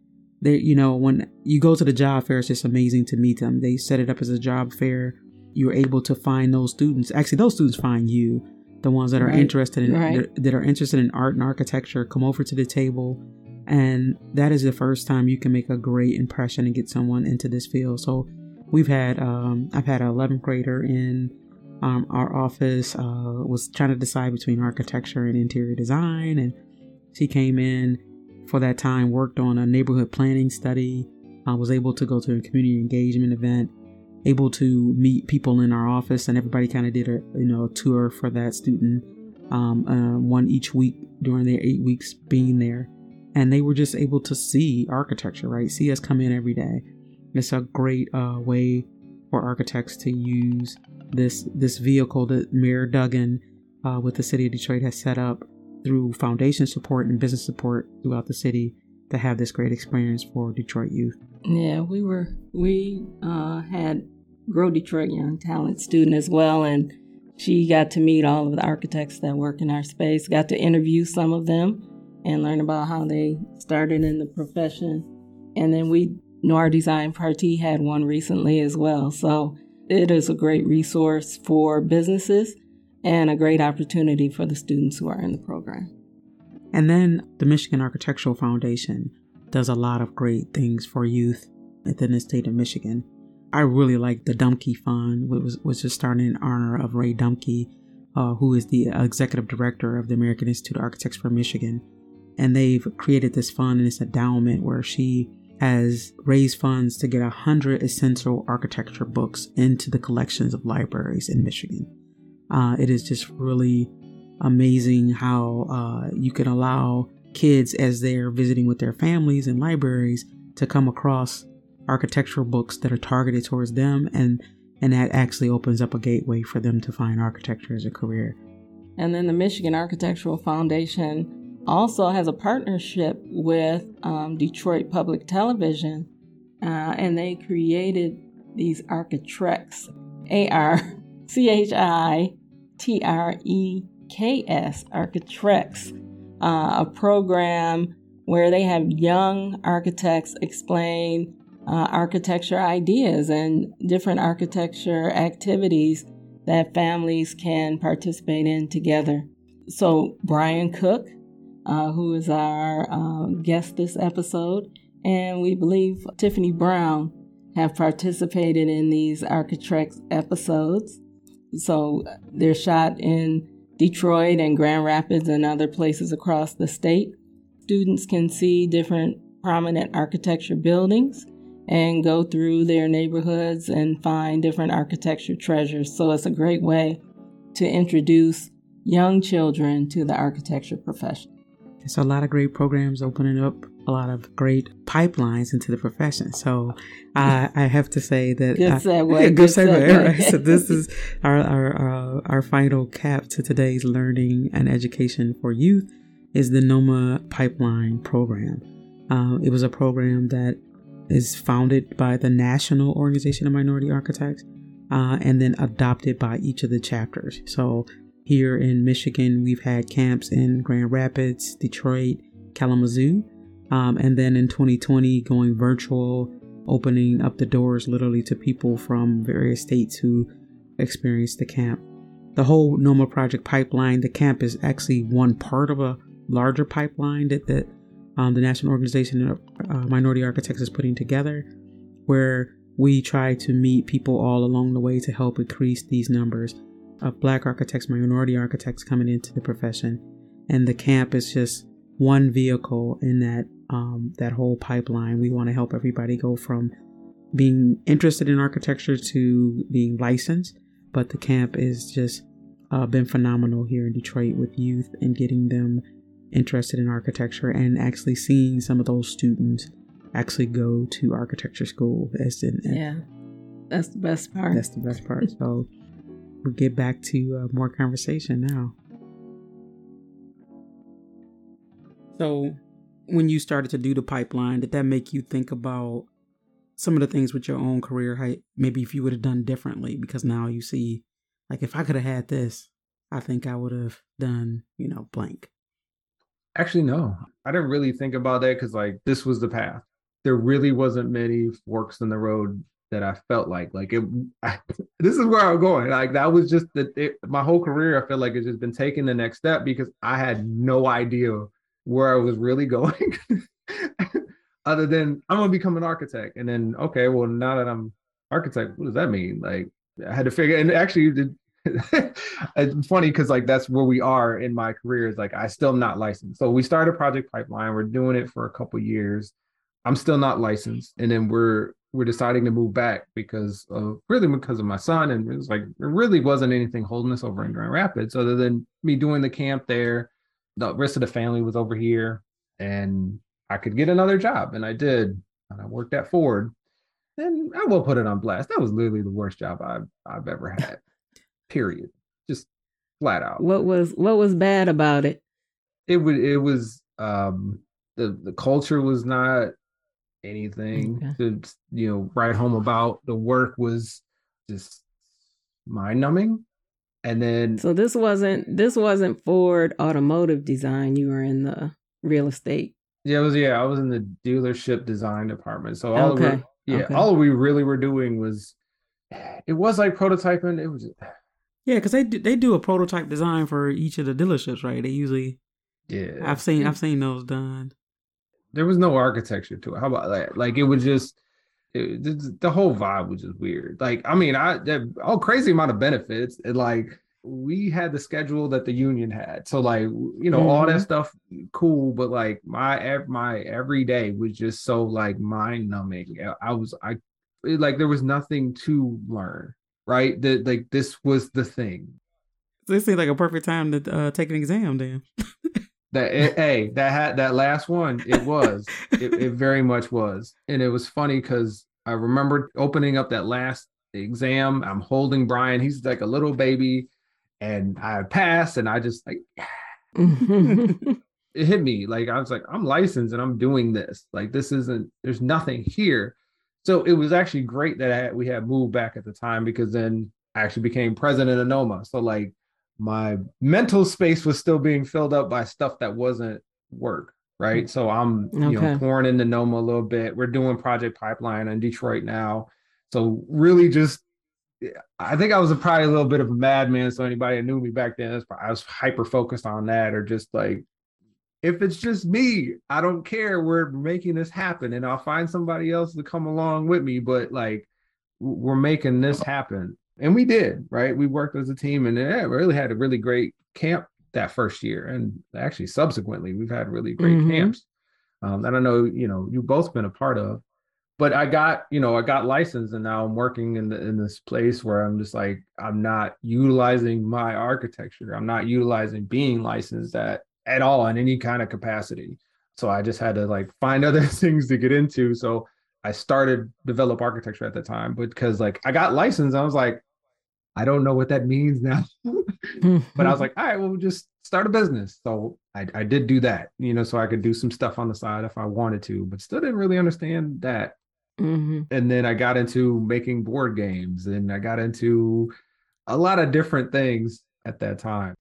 they, you know, when you go to the job fair, it's just amazing to meet them. They set it up as a job fair. You're able to find those students. Actually, those students find you, the ones that are right. interested in right. that are interested in art and architecture. Come over to the table, and that is the first time you can make a great impression and get someone into this field. So, we've had um, I've had an 11th grader in um, our office uh, was trying to decide between architecture and interior design, and she came in for that time worked on a neighborhood planning study. I was able to go to a community engagement event, able to meet people in our office, and everybody kind of did a you know a tour for that student, um, uh, one each week during their eight weeks being there, and they were just able to see architecture, right? See us come in every day. It's a great uh, way for architects to use this this vehicle that Mayor Duggan uh, with the city of Detroit has set up through foundation support and business support throughout the city to have this great experience for Detroit youth. Yeah, we were we uh, had Grow Detroit Young Talent student as well, and she got to meet all of the architects that work in our space. Got to interview some of them and learn about how they started in the profession. And then we Noir Design Party had one recently as well. So it is a great resource for businesses and a great opportunity for the students who are in the program. And then the Michigan Architectural Foundation does a lot of great things for youth within the state of Michigan. I really like the Dumke Fund, which was, was just started in honor of Rae Dumke, uh, who is the executive director of the American Institute of Architects for Michigan. And they've created this fund and this endowment where she has raised funds to get 100 essential architecture books into the collections of libraries in Michigan. Uh, it is just really amazing how uh, you can allow kids, as they're visiting with their families and libraries, to come across architectural books that are targeted towards them and and that actually opens up a gateway for them to find architecture as a career. And then the Michigan Architectural Foundation also has a partnership with um, Detroit Public Television, uh, and they created these Architreks, A R C H I T R E K S, Architreks, uh, a program where they have young architects explain uh, architecture ideas and different architecture activities that families can participate in together. So, Bryan Cook, uh, who is our uh, guest this episode, and we believe Tiffany Brown have participated in these Architreks episodes. So, they're shot in Detroit and Grand Rapids and other places across the state. Students can see different prominent architecture buildings and go through their neighborhoods and find different architecture treasures. So it's a great way to introduce young children to the architecture profession. There's a lot of great programs opening up a lot of great pipelines into the profession. So I, I have to say that good I, segue. <laughs> Yeah, good, good segue. segue. Right. so this is <laughs> our our, our our final cap to today's learning and education for youth is the NOMA Pipeline program. Um, it was a program that is founded by the National Organization of Minority Architects uh, and then adopted by each of the chapters. So here in Michigan, we've had camps in Grand Rapids, Detroit, Kalamazoo, um, and then in 2020, going virtual, opening up the doors literally to people from various states who experienced the camp. The whole NOMA project pipeline, the camp is actually one part of a larger pipeline that, that um, the National Organization of uh, Minority Architects is putting together, where we try to meet people all along the way to help increase these numbers of Black architects, minority architects coming into the profession. And the camp is just one vehicle in that um, that whole pipeline. We want to help everybody go from being interested in architecture to being licensed. But the camp is just uh, been phenomenal here in Detroit with youth and getting them interested in architecture and actually seeing some of those students actually go to architecture school. As in, yeah, that's the best part. That's the best part. so we'll get back to uh, more conversation now. So, when you started to do the pipeline, did that make you think about some of the things with your own career? How maybe if you would have done differently, because now you see, like, if I could have had this, I think I would have done, you know, blank. Actually, no. I didn't really think about that because like this was the path. There really wasn't many forks in the road that I felt like like it. I, <laughs> this is where I'm going. Like that was just the my whole career. I feel like it's just been taking the next step because I had no idea where I was really going. <laughs> Other than I'm gonna become an architect, and then okay, well now that I'm architect, what does that mean? Like I had to figure. And actually, <laughs> it's funny because like that's where we are in my career is like I still not licensed. So we started a Project Pipeline. We're doing it for a couple years. I'm still not licensed, and then we're we're deciding to move back because of really because of my son, and it was like there really wasn't anything holding us over in Grand Rapids other than me doing the camp there. The rest of the family was over here, and I could get another job, and I did. And I worked at Ford, and I will put it on blast. That was literally the worst job I've I've ever <laughs> had period just flat out what was what was bad about it it would it was um the the culture was not anything okay. to you know write home about the work was just mind numbing and then so this wasn't this wasn't ford automotive design you were in the real estate yeah it was yeah i was in the dealership design department so all okay. we, yeah okay. all we really were doing was it was like prototyping it was Yeah, because they do, they do a prototype design for each of the dealerships, right? They usually. Yeah, I've seen mm. I've seen those done. there was no architecture to it. How about that? Like it was just it, the, the whole vibe was just weird. Like I mean, I the, all crazy amount of benefits. And like we had the schedule that the union had, so like you know all that Mhm. stuff cool. But like my my every day was just so like mind numbing. I was I it, like there was nothing to learn. Right, that like this was the thing. So This seems like a perfect time to uh, take an exam. Then <laughs> That it, eh, <laughs> hey, that had that last one. It was. it, it <laughs> very much was, and it was funny because I remember opening up that last exam. I'm holding Brian. He's like a little baby, and I passed, and I just like <laughs> it hit me. Like I was like, I'm licensed and I'm doing this. Like this isn't. There's nothing here. So it was actually great that I, we had moved back at the time because then I actually became president of NOMA. So like my mental space was still being filled up by stuff that wasn't work. Right. Mm. So I'm you know pouring into NOMA a little bit. We're doing Project Pipeline in Detroit now. So really just I think I was a, probably a little bit of a madman. So anybody that knew me back then, I was hyper focused on that, or just like, if it's just me, I don't care. We're making this happen, and I'll find somebody else to come along with me. But like, we're making this happen, and we did. Right? We worked as a team, and yeah, we really had a really great camp that first year, and actually subsequently, we've had really great Mhm. camps. Um, that I know you know you've both been a part of but I got, you know, I got licensed and now I'm working in the, in this place where I'm just like, I'm not utilizing my architecture. I'm not utilizing being licensed at, at all in any kind of capacity. So I just had to like find <laughs> other things to get into. So I started develop architecture at the time, but because like I got licensed, I was like, I don't know what that means now. <laughs> but I was like, <laughs> all right, well, just start a business. So I, I did do that, you know, so I could do some stuff on the side if I wanted to, but still didn't really understand that Mhm. and then I got into making board games and I got into a lot of different things at that time.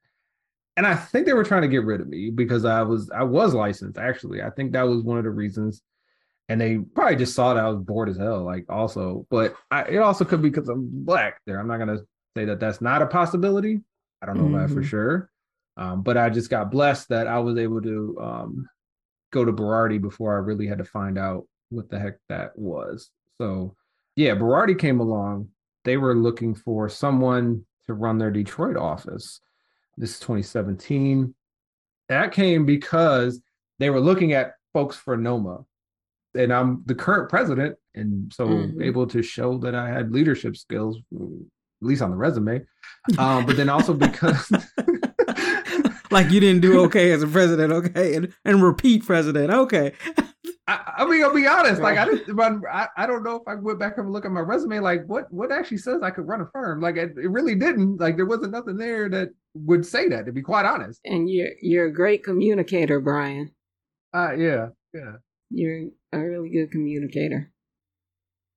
And I think they were trying to get rid of me because I was I was licensed actually. I think that was one of the reasons. And they probably just saw that I was bored as hell, like also. But I, it also could be because I'm black. There, I'm not gonna say that that's not a possibility. I don't know that for Mhm. sure. Um, but I just got blessed that I was able to um, go to Berardi before I really had to find out what the heck that was. So yeah, Berardi came along. They were looking for someone to run their Detroit office. This is 2017. That came because they were looking at folks for NOMA. And I'm the current president, and so Mhm. able to show that I had leadership skills, at least on the resume. Um, but then also <laughs> because <laughs> like you didn't do okay as a president, okay, and, and repeat president, okay. I, I mean, I'll be honest. Like, I didn't. I, I don't know if I went back and look at my resume. Like, what what actually says I could run a firm? Like, it, it really didn't. Like, there wasn't nothing there that would say that. To be quite honest. And you're you're a great communicator, Bryan. Uh, yeah, yeah. You're a really good communicator.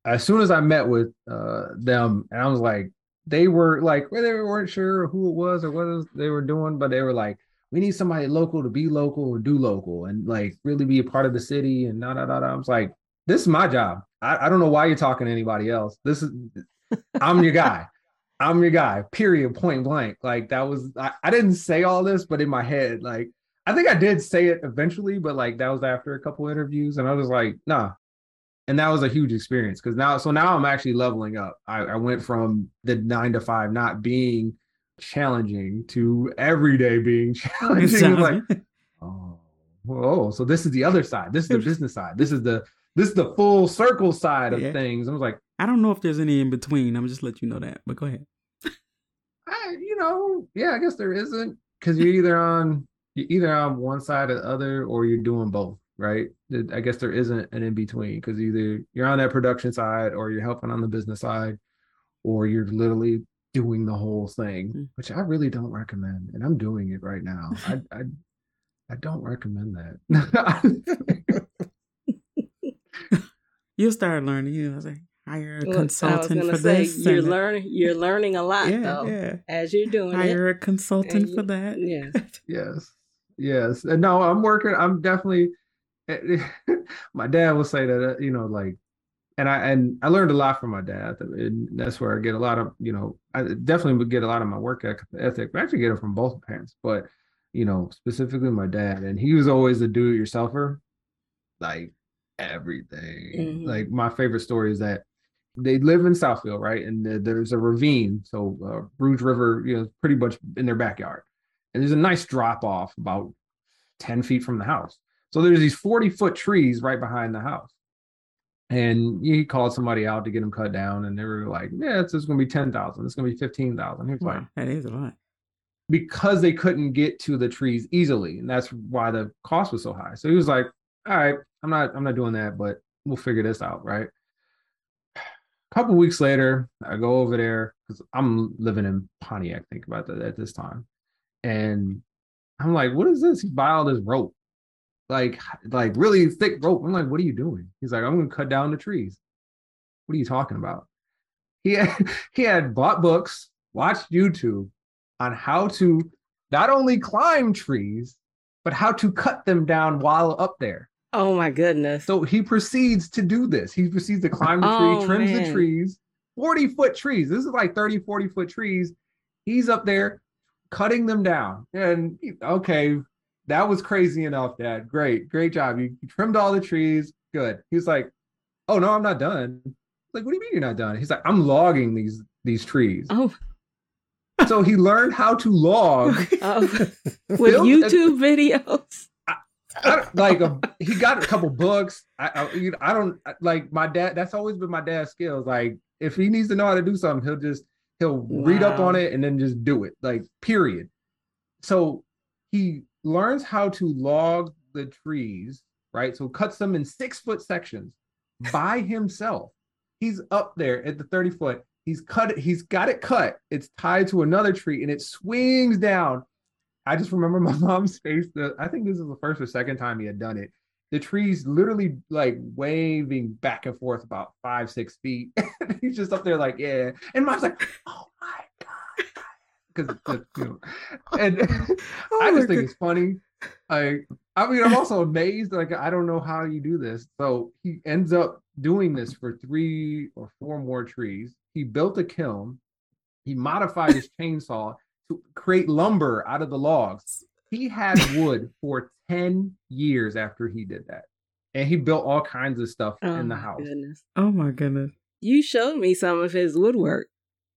As soon as I met with uh them, and I was like, they were like, well, they weren't sure who it was or what they were doing, but they were like, we need somebody local to be local and do local and like really be a part of the city and da da da. da. I was like, this is my job. I, I don't know why you're talking to anybody else. This is I'm your guy. I'm your guy. Period. Point blank. Like that was I, I didn't say all this, but in my head, like I think I did say it eventually, but like that was after a couple interviews, and I was like, nah. And that was a huge experience because now, so now I'm actually leveling up. I, I went from the nine to five not being challenging to every day being <laughs> challenging. Like, <laughs> oh, whoa. So this is the other side. This is the business side. This is the this is the full circle side of Yeah. things. I was like, I don't know if there's any in between. I'm just let you know that, but go ahead. I, you know, yeah, I guess there isn't because you're either on you're either on one side or the other, or you're doing both, right? I guess there isn't an in between because either you're on that production side, or you're helping on the business side, or you're literally doing the whole thing, mm. which I really don't recommend, and I'm doing it right now. I I, I don't recommend that. <laughs> You'll start learning. You know, like hire a Well, consultant for say, this. You're learning. You're learning a lot Yeah, though yeah. as you're doing it. hire it. a consultant And for that. Yeah. <laughs> Yes. Yes. And no, I'm working. I'm definitely. <laughs> My dad will say that uh, you know, like and I and I learned a lot from my dad. And that's where I get a lot of you know I definitely would get a lot of my work ethic. I actually get it from both parents, but you know specifically my dad, and he was always a do-it-yourselfer, like everything. Mm-hmm. Like my favorite story is that they live in Southfield, right? And there's a ravine, so uh, Rouge River, you know, pretty much in their backyard, and there's a nice drop off about ten feet from the house. So there's these forty foot trees right behind the house, and he called somebody out to get them cut down, and they were like, "Yeah, it's just going to be ten thousand. It's going to be fifteen thousand. He was wow, like, "That is a lot." Because they couldn't get to the trees easily, and that's why the cost was so high. So he was like, "All right, I'm not, I'm not doing that, but we'll figure this out, right?" A <sighs> couple weeks later, I go over there because I'm living in Pontiac. Think about that at this time, and I'm like, "What is this?" He buy all this rope, like like really thick rope. I'm like, "What are you doing?" He's like, "I'm gonna cut down the trees." What are you talking about? He had, <laughs> he had bought books, watched YouTube on how to not only climb trees, but how to cut them down while up there. Oh my goodness. So he proceeds to do this. He proceeds to climb the tree, oh, trims man. the trees, 40 foot trees. This is like 30, 40 foot trees. He's up there cutting them down. And okay, that was crazy enough, Dad. Great, great job. You, trimmed all the trees. Good. He's like, Oh no, I'm not done. Like, what do you mean you're not done? He's like, I'm logging these these trees. Oh. <laughs> So he learned how to log <laughs> oh. <laughs> with YouTube videos. I, like a, um, he got a couple books. I, I, you know, I don't like my dad. That's always been my dad's skills. Like if he needs to know how to do something, he'll just he'll wow. read up on it and then just do it. Like period. So he learns how to log the trees, right? So cuts them in six foot sections <laughs> by himself. He's up there at the 30 foot. He's cut it, he's got it cut. It's tied to another tree and it swings down I just remember <laughs> my mom's face. The, I think this is the first or second time he had done it. The trees literally like waving back and forth about five, six feet. <laughs> He's just up there like, yeah. And mom's like, oh my God. Because, you know, and <laughs> oh I just think God. it's funny. I, I mean, I'm also amazed. Like, I don't know how you do this. So he ends up doing this for three or four more trees. He built a kiln. He modified his <laughs> chainsaw to create lumber out of the logs. He had wood for 10 years after he did that. And he built all kinds of stuff oh in the house. Goodness. Oh my goodness. You showed me some of his woodwork.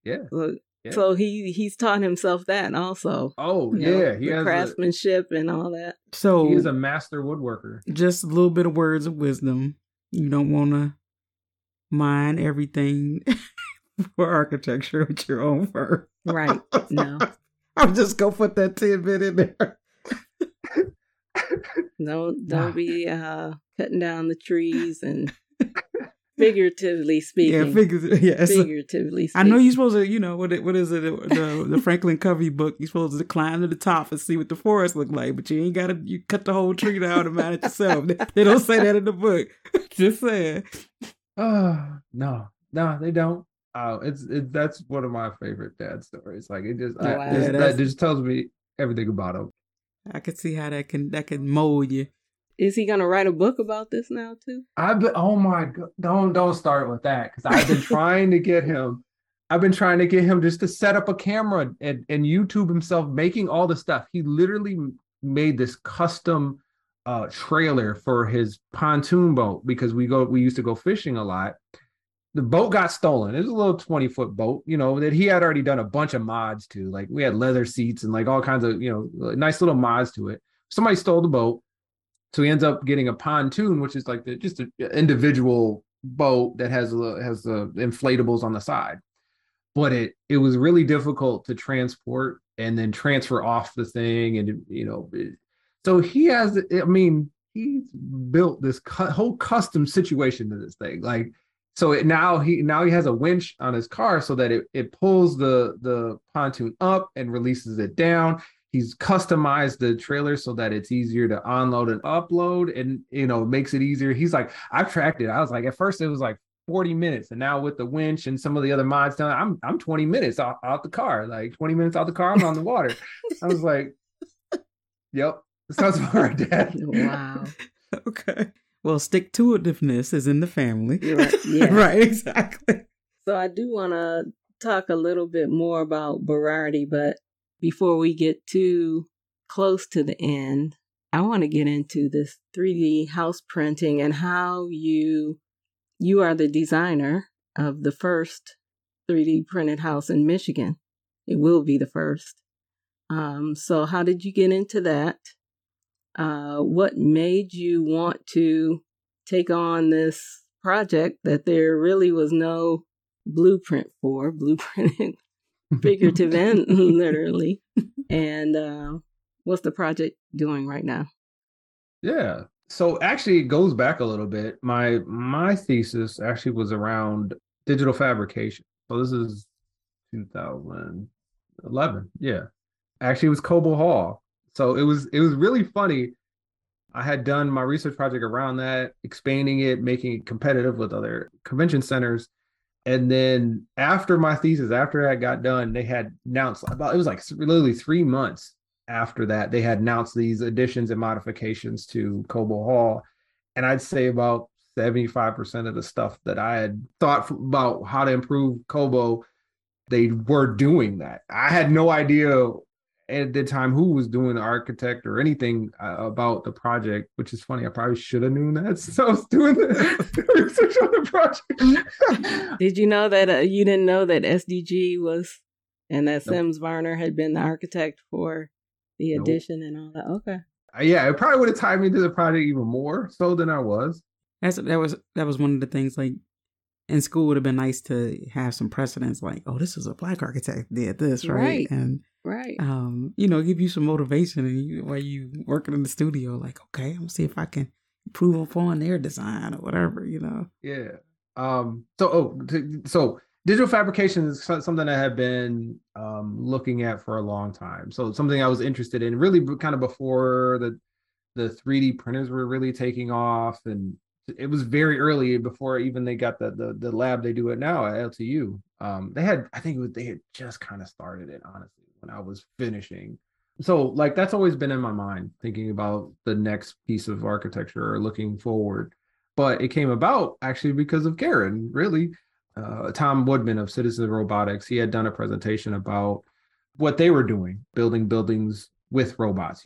Yeah. So, yeah. so he he's taught himself that also. Oh yeah, know, he has craftsmanship a, and all that. So he is a master woodworker. Just a little bit of words of wisdom. You don't want to mine everything <laughs> for architecture with your own firm. Right. <laughs> No. I'm just gonna put that tidbit in there. Don't <laughs> don't be uh, cutting down the trees and figuratively speaking. Yeah, figuratively. Yeah, <laughs> figuratively. Speaking. I know you're supposed to. You know what? It, what is it? The, the <laughs> Franklin Covey book. You're supposed to climb to the top and see what the forest look like, but you ain't got to. You cut the whole tree down and manage yourself. They, they don't say that in the book. Just saying. Oh <sighs> no, no, they don't. Oh, it's it, that's one of my favorite dad stories. Like it just, oh, I, just that just tells me everything about him. I can see how that can that can mold you. Is he gonna write a book about this now too? I've been oh my god, don't don't start with that because I've been <laughs> trying to get him. I've been trying to get him just to set up a camera and, and YouTube himself making all the stuff. He literally made this custom uh, trailer for his pontoon boat because we go we used to go fishing a lot the boat got stolen. It was a little 20 foot boat, you know, that he had already done a bunch of mods to. Like we had leather seats and like all kinds of, you know, nice little mods to it. Somebody stole the boat. So he ends up getting a pontoon, which is like the, just an individual boat that has a, has the inflatables on the side. But it it was really difficult to transport and then transfer off the thing, and you know, it, so he has. I mean, he's built this cu- whole custom situation to this thing, like so it, now he now he has a winch on his car so that it, it pulls the the pontoon up and releases it down. He's customized the trailer so that it's easier to unload and upload and you know makes it easier. He's like i've tracked it. I was like at first it was like 40 minutes and now with the winch and some of the other mods done i'm i'm 20 minutes out, out the car like 20 minutes out the car i'm on the water. I was like <laughs> yep sounds about right dad. Wow. <laughs> Okay Well, stick to itiveness is in the family. Right, <laughs> yeah. right, exactly. So I do want to talk a little bit more about Berardi, but before we get too close to the end, I want to get into this 3D house printing and how you you are the designer of the first 3D printed house in Michigan. It will be the first. Um, so how did you get into that? Uh, what made you want to take on this project that there really was no blueprint for, <laughs> blueprinted <laughs> figurative and <laughs> literally. And uh, what's the project doing right now? Yeah. So actually it goes back a little bit. My my thesis actually was around digital fabrication. So this is 2011. Yeah. Actually it was Cobo Hall. So it was it was really funny. I had done my research project around that, expanding it, making it competitive with other convention centers. And then after my thesis, after I got done, they had announced about it was like literally three months after that, they had announced these additions and modifications to Cobo Hall. And I'd say about 75% of the stuff that I had thought about how to improve Cobo, they were doing that. I had no idea at the time who was doing the architect or anything uh, about the project, which is funny. I probably should have known that <laughs> since I was doing the <laughs> research on the project. <laughs> Did you know that uh, you didn't know that SDG was and that nope. Sims Varner had been the architect for the nope. addition and all that? Okay. Uh, yeah, it probably would have tied me to the project even more so than I was. That's that was that was one of the things like in school would have been nice to have some precedents like, oh, this is a black architect did this, right? right. And right, um, you know, give you some motivation and you, while you working in the studio, like, okay, I'm gonna see if I can improve upon their design or whatever, you know. Yeah. Um. So, oh, so digital fabrication is something I have been um, looking at for a long time. So something I was interested in, really, kind of before the the 3D printers were really taking off and it was very early before even they got the the, the lab they do it now at LTU. Um, they had I think was, they had just kind of started it honestly when I was finishing. So like that's always been in my mind thinking about the next piece of architecture or looking forward. But it came about actually because of Karen, really. Uh, Tom Woodman of Citizen Robotics, he had done a presentation about what they were doing, building buildings with robots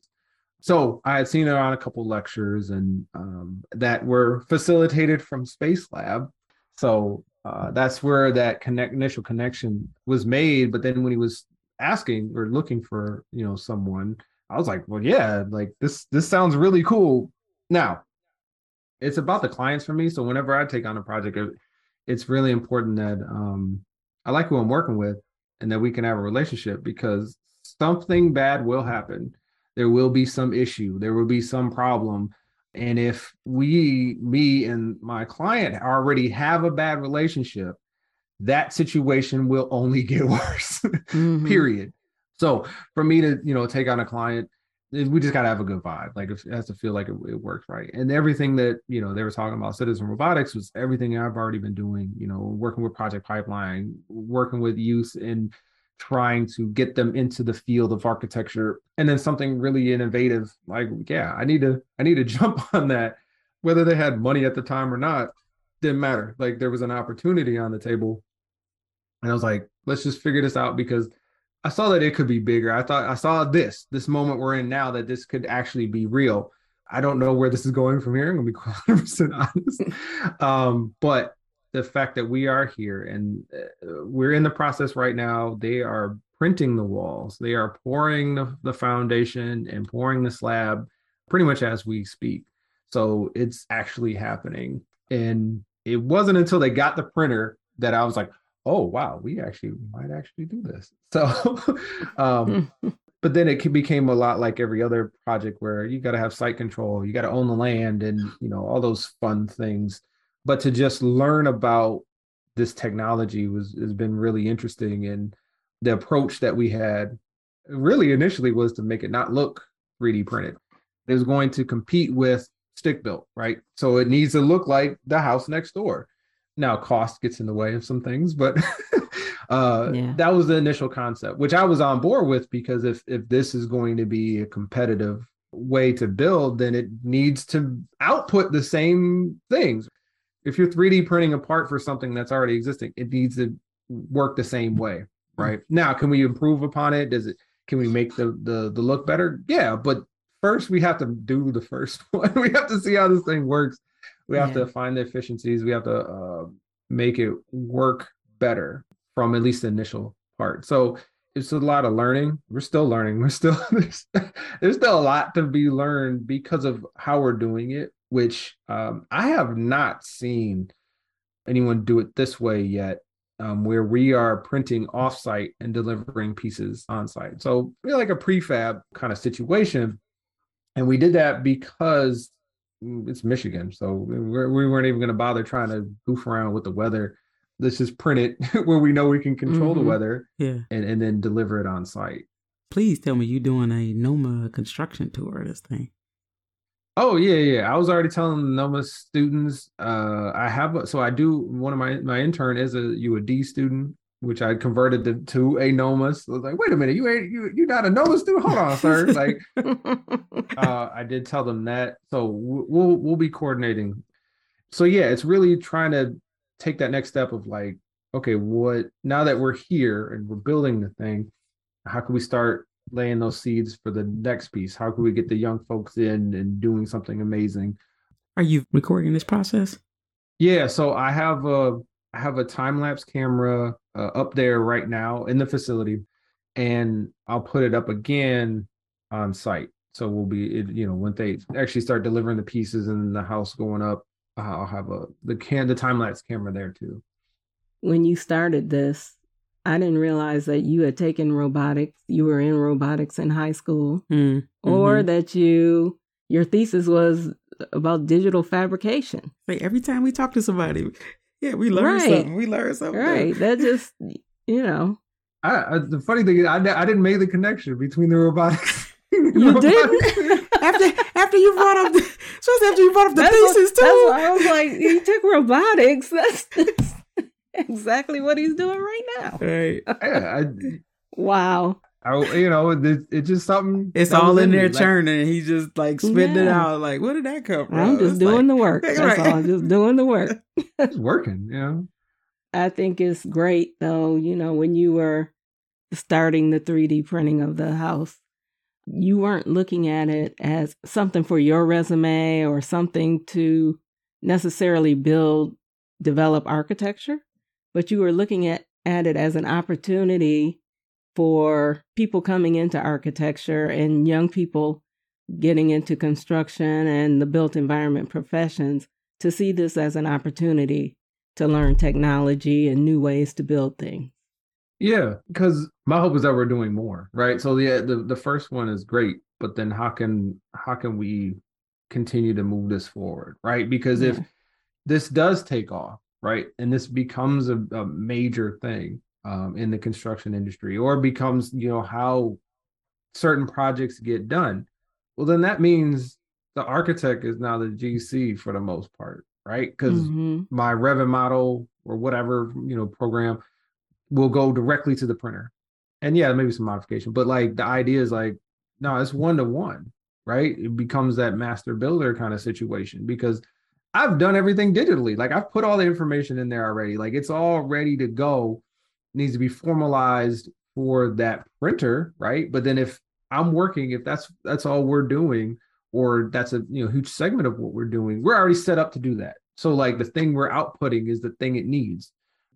so I had seen it on a couple lectures and um, that were facilitated from Space Lab. So uh, that's where that connect initial connection was made. But then when he was asking or looking for you know someone, I was like, well, yeah, like this this sounds really cool. Now, it's about the clients for me. So whenever I take on a project, it, it's really important that um, I like who I'm working with and that we can have a relationship because something bad will happen there will be some issue, there will be some problem. And if we, me and my client already have a bad relationship, that situation will only <laughs> get worse. mm-hmm. Period. So for me to, you know, take on a client, we just gotta have a good vibe. Like it has to feel like it, it works right. And everything that you know they were talking about citizen robotics was everything I've already been doing. You know, working with Project Pipeline, working with youth in trying to get them into the field of architecture and then something really innovative like yeah i need to i need to <laughs> jump on that. Whether they had money at the time or not didn't matter. Like there was an opportunity on the table. And i was like let's just figure this out because i saw that it could be bigger. I thought i saw this this moment we're in now that this could actually be real. I don't know where this is going from here i'm gonna be <laughs> 100% honest. <laughs> Um, but the fact that we are here and uh, we're in the process right now. They are printing the walls, they are pouring the, the foundation and pouring the slab pretty much as we speak. So it's actually happening. And it wasn't until they got the printer that I was like, oh, wow, we actually might actually do this. <laughs> So, um, but then it became a lot like every other project where you got to have site control, you got to own the land, and you know all those fun things but to just learn about this technology was has been really interesting and the approach that we had really initially was to make it not look 3d printed it was going to compete with stick built right so it needs to look like the house next door now cost gets in the way of some things but <laughs> uh yeah. that was the initial concept which i was on board with because if if this is going to be a competitive way to build, then it needs to output the same things. If you're 3D printing a part for something that's already existing, it needs to work the same way, right? Now, can we improve upon it? Does it can we make the the the look better? Yeah, but first we have to do the first <laughs> one. we have to see how this thing works. We have Yeah. to find the efficiencies. We have to uh, make it work better from at least the initial part. So it's a lot of learning. We're still learning. We're still <laughs> there's, there's still a lot to be learned because of how we're doing it, which um, I have not seen anyone do it this way yet. Um, where we are printing offsite and delivering pieces on site. So we're like a prefab kind of situation. And we did that because mm, it's Michigan. So we're, we weren't even going to bother trying to goof around with the weather. Let's just print it <laughs> where we know we can control Mhm. the weather Yeah. and, and then deliver it on site. Please tell me you're doing a NOMA construction tour of this thing. Oh yeah, yeah. I was already telling the NOMA students. Uh, I have a- so I do. One of my my intern is a UAD student, which I converted to, to a NOMA. So I was like, wait a minute, you ain't you you not a NOMA student? Hold on, sir. Like, <laughs> uh, I did tell them that. So we'll we'll be coordinating. So yeah, it's really trying to take that next step of like, okay, what now that we're here and we're building the thing, how can we start laying those seeds for the next piece? How can we get the young folks in and doing something amazing? Are you recording this process? Yeah, so I have a I have a time lapse camera uh, up there right now in the facility, and I'll put it up again on site. So we'll be, it, you know, when they actually start delivering the pieces and the house going up, I'll have a the can the time lapse camera there too. when you started this, I didn't realize that you had taken robotics. You were in robotics in high school, Mm, or mhm. that you your thesis was about digital fabrication. Like every time we talk to somebody, yeah, we learn Right. something. We learn something. new. Right. That just you know. I, I the funny thing is, I, I didn't make the connection between the robotics. <laughs> You didn't? after after you brought up, the, especially after you brought up the That's what- thesis too. That's why I was like, you took robotics. <laughs> That's, that's <laughs> exactly what he's doing right now. Right. <laughs> yeah, Wow. I, I you know, it, it's just something. It's all in me. there Like, churning, and he's just like spitting it out. Like, where did that come from? I'm just It's doing like- the work. <laughs> That's Right. all. I'm just doing the work. It's working, you know. I think it's great though, you know, when you were starting the 3D printing of the house, you weren't looking at it as something for your resume or something to necessarily build, develop architecture, but you were looking at, at it as an opportunity for people coming into architecture and young people getting into construction and the built environment professions to see this as an opportunity to learn technology and new ways to build things. Yeah, because my hope is that we're doing more, right? So the the the first one is great, but then how can how can we continue to move this forward, right? Because if this does take off, right, and this becomes a, a major thing um, in the construction industry, or becomes you know how certain projects get done, well, then that means the architect is now the GC for the most part, right? Because Mhm. my Revit model or whatever you know program will go directly to the printer. And yeah, maybe some modification, but like the idea is like, no, it's one to one, right? It becomes that master builder kind of situation because I've done everything digitally. Like I've put all the information in there already. Like it's all ready to go. needs to be formalized for that printer, right? But then if I'm working, if that's that's all we're doing, or that's a you know huge segment of what we're doing, we're already set up to do that. So like the thing we're outputting is the thing it needs.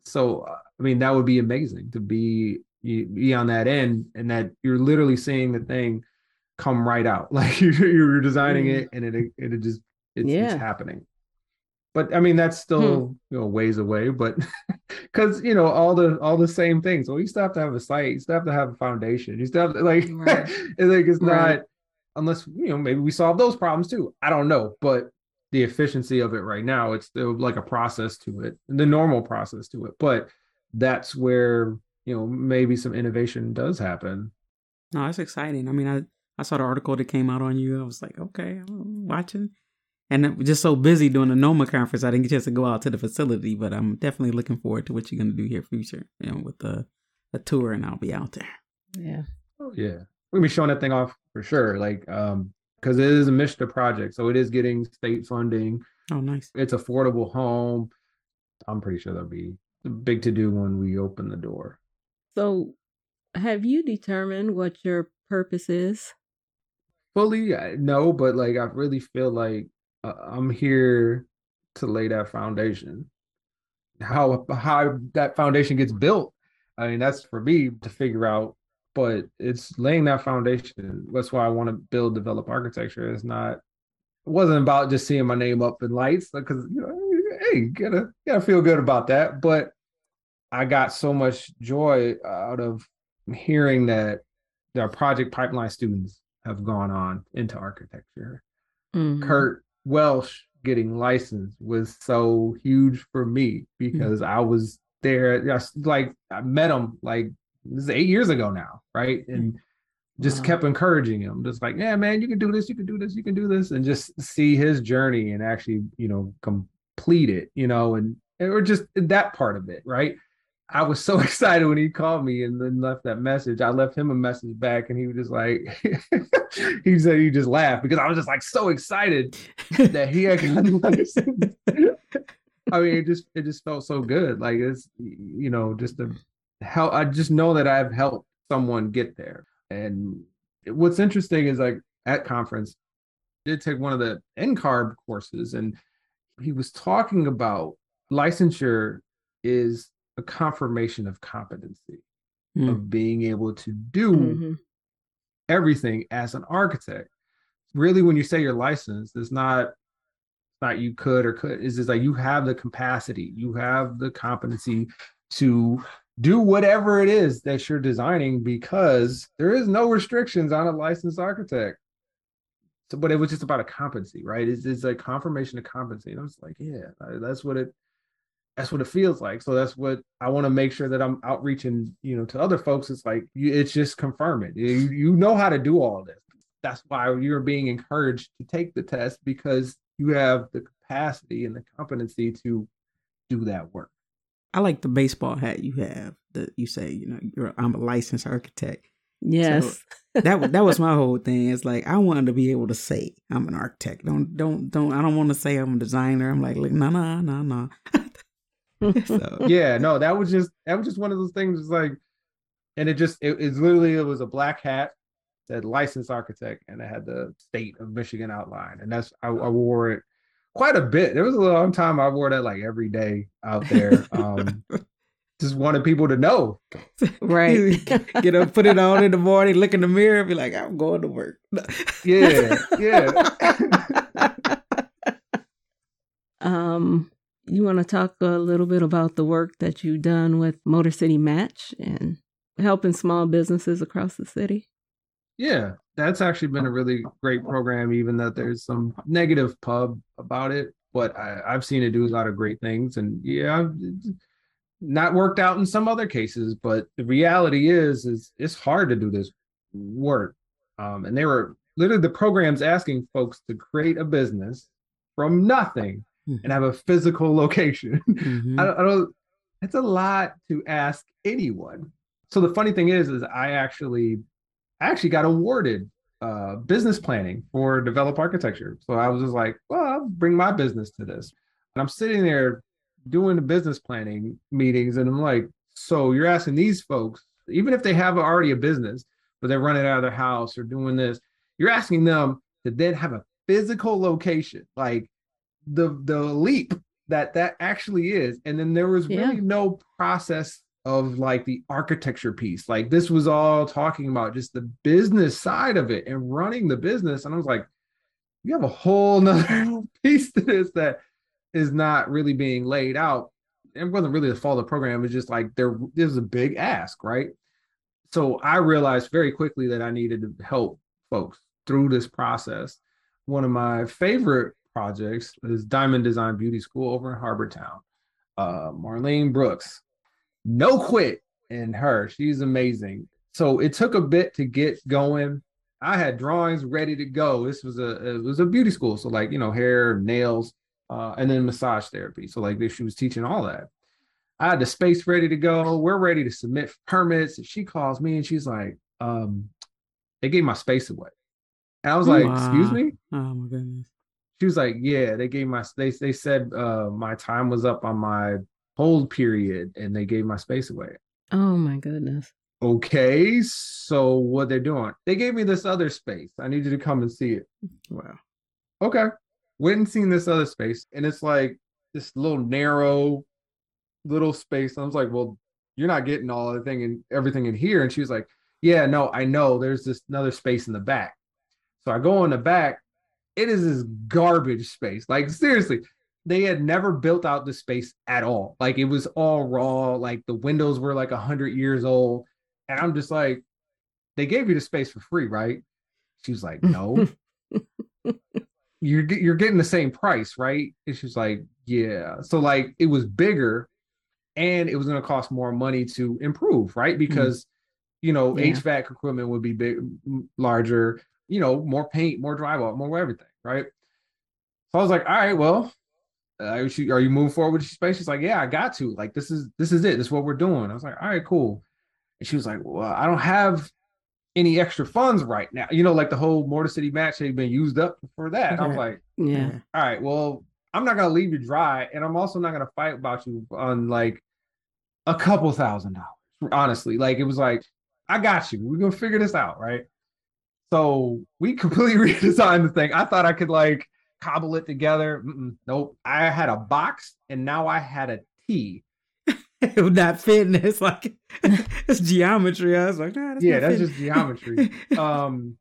So I mean that would be amazing to be you- be on that end and that you're literally seeing the thing come right out. <laughs> Like you're, you're designing Mm. it and it it, it just it's, Yeah. it's happening. But I mean that's still hmm. you know ways away. But <laughs> because you know all the all the same things. Well, you still have to have a site. You still have to have a foundation. You still have to, <laughs> like Right. <laughs> it's like it's Right. not unless you know maybe we solve those problems too. I don't know, but the efficiency of it right now, it's still like a process to it, the normal process to it. But that's where you know maybe some innovation does happen. No, it's exciting. I mean, I I saw the article that came out on you. I was like, okay, I'm watching. And I'm just so busy doing the NOMA conference, I didn't get a chance to go out to the facility. But I'm definitely looking forward to what you're going to do here future, you know, with the a tour, and I'll be out there. Yeah. Oh yeah, we're gonna be showing that thing off for sure. Like, um, because it is a MSHDA project, so it is getting state funding. Oh, nice. It's affordable home. I'm pretty sure that'll be a big to do when we open the door. So, have you determined what your purpose is? Fully, no, but like I really feel like I'm here to lay that foundation. How how that foundation gets built, I mean, that's for me to figure out. But it's laying that foundation. That's why I want to build, develop architecture. It's not. It wasn't about just seeing my name up in lights because you know, hey, you gotta gotta feel good about that. But I got so much joy out of hearing that the project pipeline students have gone on into architecture. Mhm. Kurt Welsh getting licensed was so huge for me hmm. because I was there. Just like I met him like this is eight years ago now, right? Hmm. And just Wow. kept encouraging him, just like, yeah, man, you can do this, you can do this, you can do this, and just see his journey and actually, you know, complete it, you know, and or just that part of it, right? I was so <laughs> excited when he called me and then left that message. I left him a message back and he was just like, <laughs> he said he just laughed because I was just like so excited that he had gotten. <laughs> I mean, it just it just felt so good. Like it's you know just to help. I just know that I've helped someone get there. And what's interesting is like at conference, I did take one of the NCARB courses, and he was talking about licensure is a confirmation of competency Mm. of being able to do Mhm. everything as an architect. Really, when you say you're licensed, it's not it's not you could or could. It's just like you have the capacity, you have the competency to do whatever it is that you're designing because there is no restrictions on a licensed architect. So, but it was just about a competency, right? It's, it's a confirmation of competency. And I was like, yeah, that's what it that's what it feels like. So that's what I want to make sure that I'm outreaching, you know, to other folks. It's like you, it's just confirming. You, you know how to do all this. That's why you're being encouraged to take the test because you have the capacity and the competency to do that work. I like the baseball hat you have. That you say, you know, you're I'm a licensed architect. Yes. So that that was my <laughs> whole thing. It's like I wanted to be able to say I'm an architect. Don't don't don't. I don't want to say I'm a designer. I'm like, like no no no no. <laughs> So yeah, no, that was just that was just one of those things. It's like, and it just it, it's literally it was a black hat that licensed architect, and it had the state of Michigan outline, and that's I, I wore it quite a bit. There was a long time I wore that like every day out there. Um, <laughs> just wanted people to know. Right. <laughs> get up, put it on in the morning, look in the mirror, be like, I'm going to work. Yeah, yeah. Um, you want to talk a little bit about the work that you've done with Motor City Match and helping small businesses across the city? Yeah, that's actually been a really great program, even that there's some negative pub about it. But I, I've seen it do a lot of great things. And yeah, not worked out in some other cases. But the reality is, is it's hard to do this work. Um, and they were literally the programs asking folks to create a business from nothing and have a physical location. <laughs> Mhm. I, don't, I don't. It's a lot to ask anyone. So the funny thing is, is I actually, I actually got awarded uh, business planning for develop architecture. So I was just like, well, I'll bring my business to this. And I'm sitting there doing the business planning meetings, and I'm like, so you're asking these folks, even if they have already a business, but they're running out of their house or doing this, you're asking them to then have a physical location, like the the leap that that actually is. And then there was really Yeah. no process of like the architecture piece. Like this was all talking about just the business side of it and running the business. And i was like you have a whole nother <laughs> piece to this that is not really being laid out. It wasn't really the fault of the program. It's just like there there's a big ask right? So i realized very quickly that i needed to help folks through this process. One of my favorite projects is Diamond Design Beauty School over in Harbor Town. Uh, Marlene Brooks, no quit in her. She's amazing. So it took a bit to get going. I had drawings ready to go. This was a it was a beauty school, so like you know hair, nails, uh, and then massage therapy. So like she was teaching all that. I had the space ready to go. We're ready to submit permits. And she calls me and she's like, um, they gave my space away. And I was like, Wow. excuse me? Oh my goodness. She was like, yeah, they gave my they they said uh my time was up on my hold period and they gave my space away. Oh my goodness. Okay, so what they're doing? They gave me this other space. I need you to come and see it. Wow. Okay. Went and seen this other space, and it's like this little narrow little space. I was like, well, you're not getting all the thing and everything in here. And she was like, Yeah, no, I know. There's this another space in the back. So I go in the back. It is this garbage space. Like seriously, they had never built out the space at all. Like it was all raw. Like the windows were like a hundred years old. And I'm just like, they gave you the space for free, right? She was like, no. <laughs> you're you're getting the same price, right? And she was like, yeah. So like it was bigger, and it was going to cost more money to improve, right? Mm. Because you know Yeah. HVAC equipment would be big, larger. You know, more paint, more drywall, more everything, right? So I was like, all right, well, uh, she, are you moving forward with your space? She's like, yeah, I got to. Like, this is this is it. This is what we're doing. I was like, all right, cool. And she was like, well, I don't have any extra funds right now. You know, like the whole Motor City match had been used up for that. I was like, Yeah. all right, well, I'm not gonna leave you dry, and I'm also not gonna fight about you on like a couple thousand dollars. Honestly, like it was like, I got you. We're gonna figure this out, right? So we <laughs> completely redesigned the thing. I thought I could like cobble it together. Mm-mm, nope. I had a box, and now I had a T. it would not fit. And it's like <laughs> it's geometry. I was like, nah, that's yeah, that's fitting. just geometry. <laughs> um,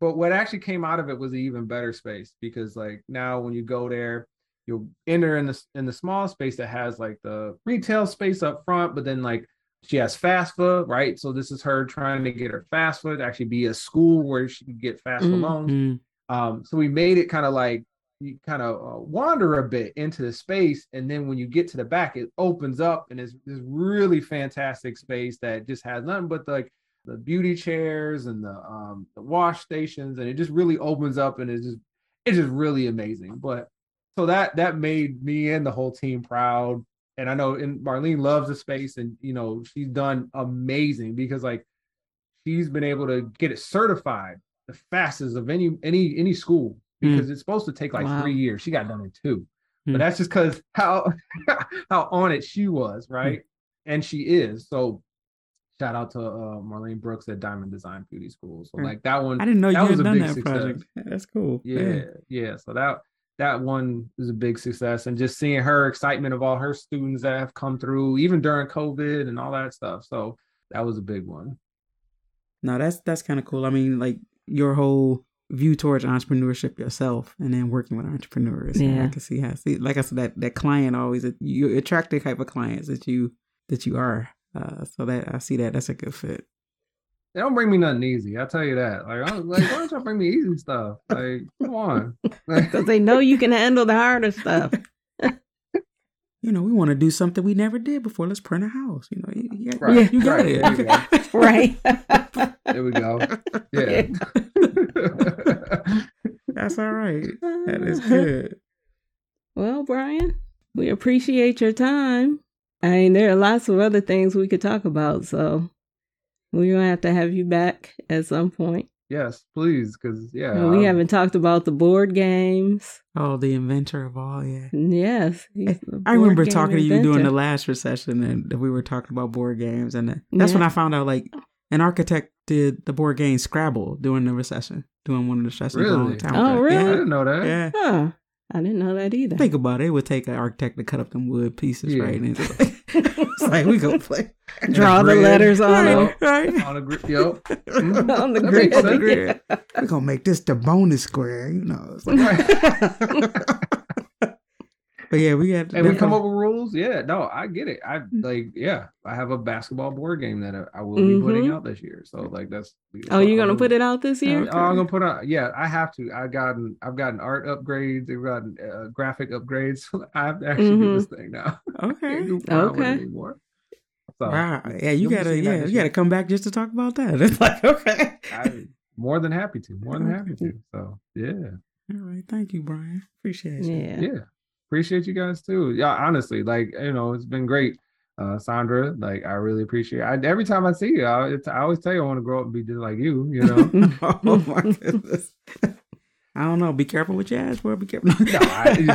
but what actually came out of it was an even better space because like now when you go there, you'll enter in the in the small space that has like the retail space up front, but then like she has FAFSA, right? So this is her trying to get her FAFSA to actually be a school where she can get FAFSA Mm, loans. Um, so we made it kind of like you kind of uh, wander a bit into the space, and then when you get to the back, it opens up and it's this really fantastic space that just has nothing but like the beauty chairs and the um the wash stations, and it just really opens up and it's just it's just really amazing. But so that that made me and the whole team proud. And I know and Marlene loves the space, and you know she's done amazing because like she's been able to get it certified the fastest of any any any school because it's supposed to take like Wow. three years. She got done in two, Hmm. but that's just because how <laughs> how on it she was, right? And she is. So shout out to uh, Marlene Brooks at Diamond Design Beauty School. So Hmm. like that one, I didn't know you had a done big that success. project. That's cool. Yeah, yeah. So that that one was a big success, and just seeing her excitement of all her students that have come through, even during COVID and all that stuff. So that was a big one. No, that's that's kind of cool. I mean, like your whole view towards entrepreneurship yourself, and then working with entrepreneurs. Yeah, I can see how. See, like I said, that that client always you attract the type of clients that you that you are. Uh, so that I see that that's a good fit. They don't bring me nothing easy. I tell you that. Like, I was like, why don't y'all bring me easy stuff? Like, come on. <laughs> Because they know you can handle the harder stuff. <laughs> You know, we want to do something we never did before. Let's print a house. You know, you, you got, Right, you got right, it. there you go. <laughs> right. There we go. Yeah. That's all right. That is uh-huh. good. Well, Bryan, we appreciate your time. I mean, there are lots of other things we could talk about, so we're gonna have to have you back at some point. yes, please, because yeah, And we I'm- haven't talked about the board games. Oh, the inventor of all, yeah. Yes, eh, I remember board game talking to you during the last recession, and we were talking about board games, and that's Yeah. when I found out like an architect did the board game Scrabble during the recession, doing one of the recessions. a long Really? time Oh, ago. really? I didn't know that. yeah. Huh. I didn't know that either. Think about it. It would take an architect to cut up them wood pieces, Yeah. right? <laughs> <laughs> And it's like, we go play. Draw the grid. letters on them. Right, right. On the grid, yep. <laughs> Mhm. on the That grid. makes sense. <laughs> Grid. We're gonna make this the bonus square, you know. It's like- <laughs> but yeah, we got. And we come up with rules. Yeah, no, I get it. I like, yeah, I have a basketball board game that I, I will be putting Mhm. out this year. So like, that's. Oh, you're gonna put it out this year? Oh, I'm gonna put out. Yeah, I have to. I've gotten. I've gotten art upgrades. I've gotten uh, graphic upgrades. <laughs> I have to actually do this thing now. <laughs> Okay. Can't goof around with it Okay. So, Wow. Yeah, you gotta. Yeah, this you gotta come back just to talk about that. <laughs> It's like okay. I, more than happy to. More than happy to. So yeah. All right. Thank you, Bryan. Appreciate you. Yeah. yeah appreciate you guys too yeah honestly like you know it's been great uh, Sandra. Like I really appreciate. It. I, every time I see you, I, it's, I always tell you I want to grow up and be just like you. You know. <laughs> <laughs> oh my goodness. <laughs> I don't know. Be careful with your ass, boy. Be careful. no, I,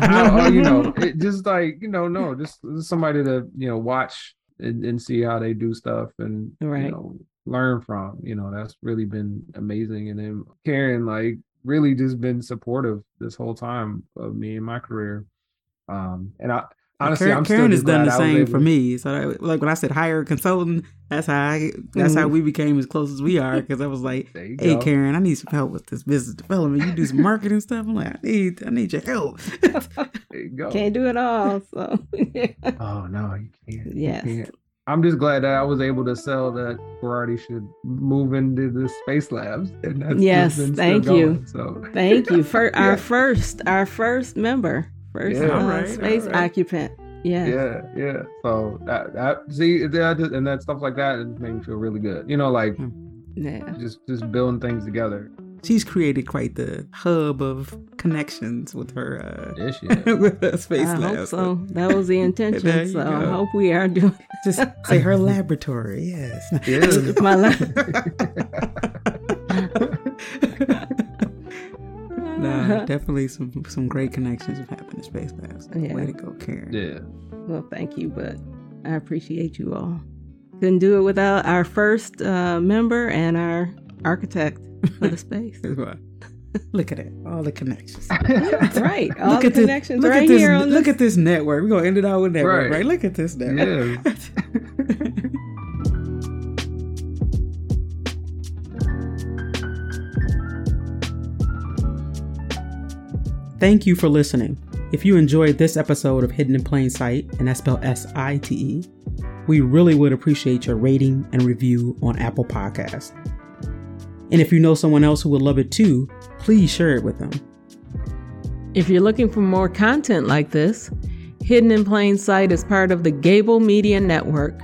I, you know, it just like you know, no, just, just somebody to you know watch and, and, see how they do stuff and right. you know learn from. You know, that's really been amazing. And then Karen, like, really just been supportive this whole time of me and my career. Um, and I honestly, Karen, I'm Karen has done the same for me. So, that, like when I said hire a consultant, that's how I, that's mm-hmm. how we became as close as we are. Because I was like, "Hey, go. Karen, I need some help with this business development. You do some marketing stuff. I'm like, I need, I need your help. you Can't do it all. So, oh no, you can't. Yes. You can't. I'm just glad that I was able to sell that Ferrari should move into the space labs. And that's yes, thank you. Going, so thank you for <laughs> yeah. our first, our first member, first yeah, uh, right, space right. occupant. Yeah, yeah, yeah. So that, that see that and that stuff like that, it made me feel really good. You know, like yeah, just just building things together she's created quite the hub of connections with her uh yes, <laughs> yeah. with her space I lab. Hope so that was the <laughs> intention. so go. I hope we are doing <laughs> just say her laboratory. Yes, yes. my lab. nah, definitely some some great connections have happened in space labs. Yeah. Way to go, Karen. Yeah. Well, thank you, but I appreciate you all. Couldn't do it without our first uh, member and our architect for the <laughs> space. Look at it, all the connections. <laughs> right, all look the at connections this, look right at this, here on Look this. at this network. We're gonna end it out with network, Right. right? Look at this network. Yeah. <laughs> Thank you for listening. If you enjoyed this episode of Hidden in Plain Sight, and that's spelled S I T E, we really would appreciate your rating and review on Apple Podcasts. And if you know someone else who would love it too, please share it with them. If you're looking for more content like this, Hidden in Plain Sight is part of the Gabl Media Network.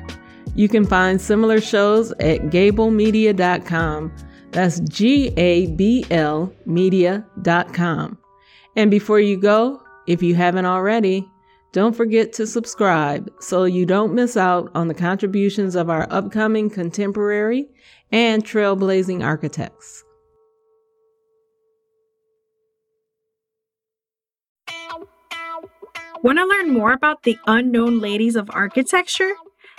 You can find similar shows at gablmedia.com. That's G A B L media.com. And before you go, if you haven't already, don't forget to subscribe so you don't miss out on the contributions of our upcoming contemporary and trailblazing architects. Want to learn more about the unknown ladies of architecture?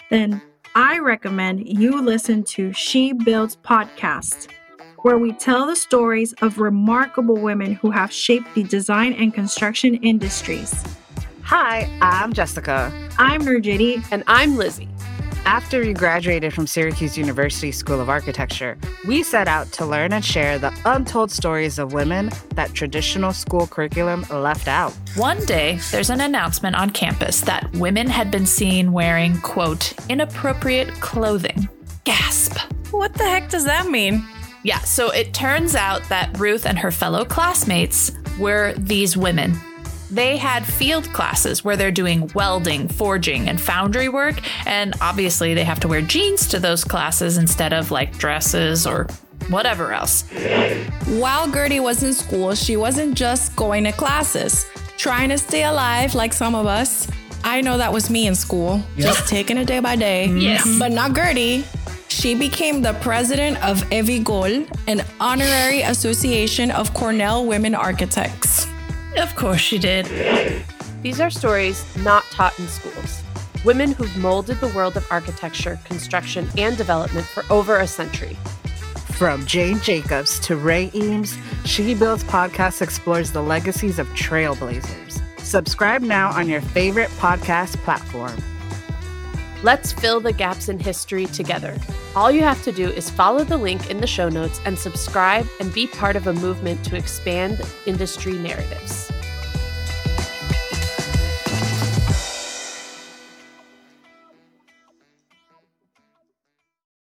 Then I recommend you listen to She Builds podcast, where we tell the stories of remarkable women who have shaped the design and construction industries. Hi, I'm Jessica. I'm Nurjiti. And I'm Lizzie. After we graduated from Syracuse University School of Architecture, we set out to learn and share the untold stories of women that traditional school curriculum left out. One day, there's an announcement on campus that women had been seen wearing, quote, inappropriate clothing. Gasp. What the heck does that mean? Yeah, so it turns out that Ruth and her fellow classmates were these women. They had field classes where they're doing welding, forging, and foundry work, and obviously they have to wear jeans to those classes instead of like dresses or whatever else. While Gertie was in school, she wasn't just going to classes, trying to stay alive like some of us. I know that was me in school, just taking it day by day. Yes. Mm-hmm. But not Gertie. She became the president of Evigol, an honorary association of Cornell women architects. Of course she did. These are stories not taught in schools. Women who've molded the world of architecture, construction, and development for over a century. From Jane Jacobs to Ray Eames, She Builds podcast explores the legacies of trailblazers. Subscribe now on your favorite podcast platform. Let's fill the gaps in history together. All you have to do is follow the link in the show notes and subscribe and be part of a movement to expand industry narratives.